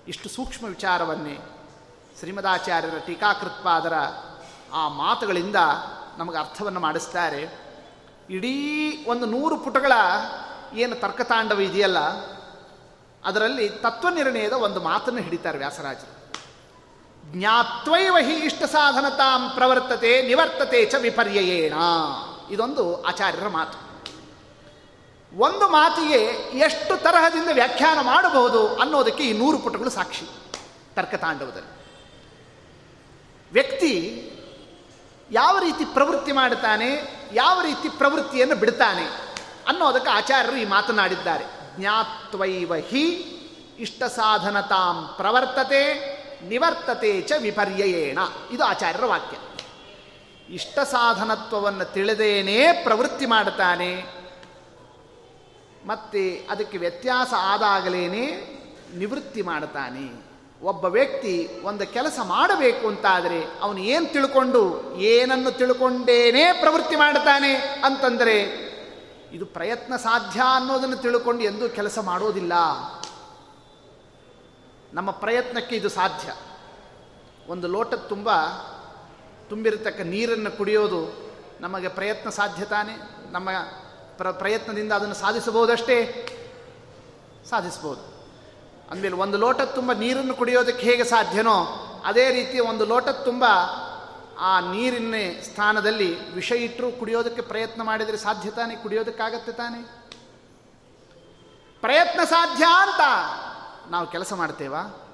ಇಷ್ಟು ಸೂಕ್ಷ್ಮ ವಿಚಾರವನ್ನೇ ಶ್ರೀಮದಾಚಾರ್ಯರ ಟೀಕಾಕೃತ್ಪಾದರ ಆ ಮಾತುಗಳಿಂದ ನಮಗೆ ಅರ್ಥವನ್ನು ಮಾಡಿಸ್ತಾರೆ. ಇಡೀ ಒಂದು ನೂರು ಪುಟಗಳ ಏನು ತರ್ಕತಾಂಡವ ಇದೆಯಲ್ಲ, ಅದರಲ್ಲಿ ತತ್ವನಿರ್ಣಯದ ಒಂದು ಮಾತನ್ನು ಹಿಡಿತಾರೆ ವ್ಯಾಸರಾಜರು. ಜ್ಞಾತ್ವೈವ ಹಿ ಇಷ್ಟ ಸಾಧನತಾಂ ಪ್ರವರ್ತತೆ ನಿವರ್ತತೆ ಚ ವಿಪರ್ಯಯೇಣ. ಇದೊಂದು ಆಚಾರ್ಯರ ಮಾತು. ಒಂದು ಮಾತಿಗೆ ಎಷ್ಟು ತರಹದಿಂದ ವ್ಯಾಖ್ಯಾನ ಮಾಡಬಹುದು ಅನ್ನೋದಕ್ಕೆ ಈ ನೂರು ಪುಟಗಳು ಸಾಕ್ಷಿ ತರ್ಕತಾಂಡವದಲ್ಲಿ. ವ್ಯಕ್ತಿ ಯಾವ ರೀತಿ ಪ್ರವೃತ್ತಿ ಮಾಡುತ್ತಾನೆ, ಯಾವ ರೀತಿ ಪ್ರವೃತ್ತಿಯನ್ನು ಬಿಡ್ತಾನೆ ಅನ್ನೋದಕ್ಕೆ ಆಚಾರ್ಯರು ಈ ಮಾತನಾಡಿದ್ದಾರೆ. ಜ್ಞಾತ್ವೈವ ಹಿ ಇಷ್ಟ ಸಾಧನತಾಂ ಪ್ರವರ್ತತೆ ನಿವರ್ತತೆ ಚ ವಿಪರ್ಯಯೇಣ. ಇದು ಆಚಾರ್ಯರ ವಾಕ್ಯ. ಇಷ್ಟ ಸಾಧನತ್ವವನ್ನು ತಿಳಿದೇನೇ ಪ್ರವೃತ್ತಿ ಮಾಡ್ತಾನೆ, ಮತ್ತೆ ಅದಕ್ಕೆ ವ್ಯತ್ಯಾಸ ಆದಾಗಲೇನೆ ನಿವೃತ್ತಿ ಮಾಡ್ತಾನೆ. ಒಬ್ಬ ವ್ಯಕ್ತಿ ಒಂದು ಕೆಲಸ ಮಾಡಬೇಕು ಅಂತಾದರೆ ಅವನು ಏನು ತಿಳ್ಕೊಂಡು, ಏನನ್ನು ತಿಳ್ಕೊಂಡೇನೇ ಪ್ರವೃತ್ತಿ ಮಾಡ್ತಾನೆ ಅಂತಂದರೆ ಇದು ಪ್ರಯತ್ನ ಸಾಧ್ಯ ಅನ್ನೋದನ್ನು ತಿಳ್ಕೊಂಡು ಎಂದೂ ಕೆಲಸ ಮಾಡೋದಿಲ್ಲ. ನಮ್ಮ ಪ್ರಯತ್ನಕ್ಕೆ ಇದು ಸಾಧ್ಯ. ಒಂದು ಲೋಟದ ತುಂಬ ತುಂಬಿರತಕ್ಕ ನೀರನ್ನು ಕುಡಿಯೋದು ನಮಗೆ ಪ್ರಯತ್ನ ಸಾಧ್ಯ ತಾನೆ. ನಮ್ಮ ಪ್ರ, ಪ್ರಯತ್ನದಿಂದ ಅದನ್ನು ಸಾಧಿಸಬಹುದಷ್ಟೇ? ಸಾಧಿಸ್ಬೋದು ಅಂದಮೇಲೆ ಒಂದು ಲೋಟದ ತುಂಬ ನೀರನ್ನು ಕುಡಿಯೋದಕ್ಕೆ ಹೇಗೆ ಸಾಧ್ಯನೋ, ಅದೇ ರೀತಿ ಒಂದು ಲೋಟದ ತುಂಬ ಆ ನೀರಿನ ಸ್ಥಾನದಲ್ಲಿ ವಿಷ ಇಟ್ಟರು ಕುಡಿಯೋದಕ್ಕೆ ಪ್ರಯತ್ನ ಮಾಡಿದರೆ ಸಾಧ್ಯ ತಾನೆ? ಕುಡಿಯೋದಕ್ಕಾಗತ್ತೆ ತಾನೆ? ಪ್ರಯತ್ನ ಸಾಧ್ಯ ಅಂತ ನಾವು ಕೆಲಸ ಮಾಡ್ತೇವಾ?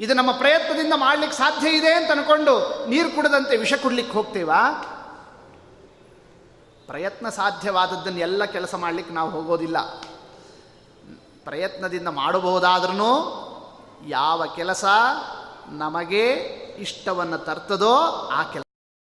ಇದು ನಮ್ಮ ಪ್ರಯತ್ನದಿಂದ ಮಾಡ್ಲಿಕ್ಕೆ ಸಾಧ್ಯ ಇದೆ ಅಂತ ಅನ್ಕೊಂಡು ನೀರು ಕುಡದಂತೆ ವಿಷ ಕುಡ್ಲಿಕ್ಕೆ ಹೋಗ್ತೇವಾ? ಪ್ರಯತ್ನ ಸಾಧ್ಯವಾದದ್ದನ್ನು ಎಲ್ಲ ಕೆಲಸ ಮಾಡಲಿಕ್ಕೆ ನಾವು ಹೋಗೋದಿಲ್ಲ. ಪ್ರಯತ್ನದಿಂದ ಮಾಡಬಹುದಾದ್ರೂ ಯಾವ ಕೆಲಸ ನಮಗೆ ಇಷ್ಟವನ್ನು ತರ್ತದೋ ಆ ಕೆಲಸ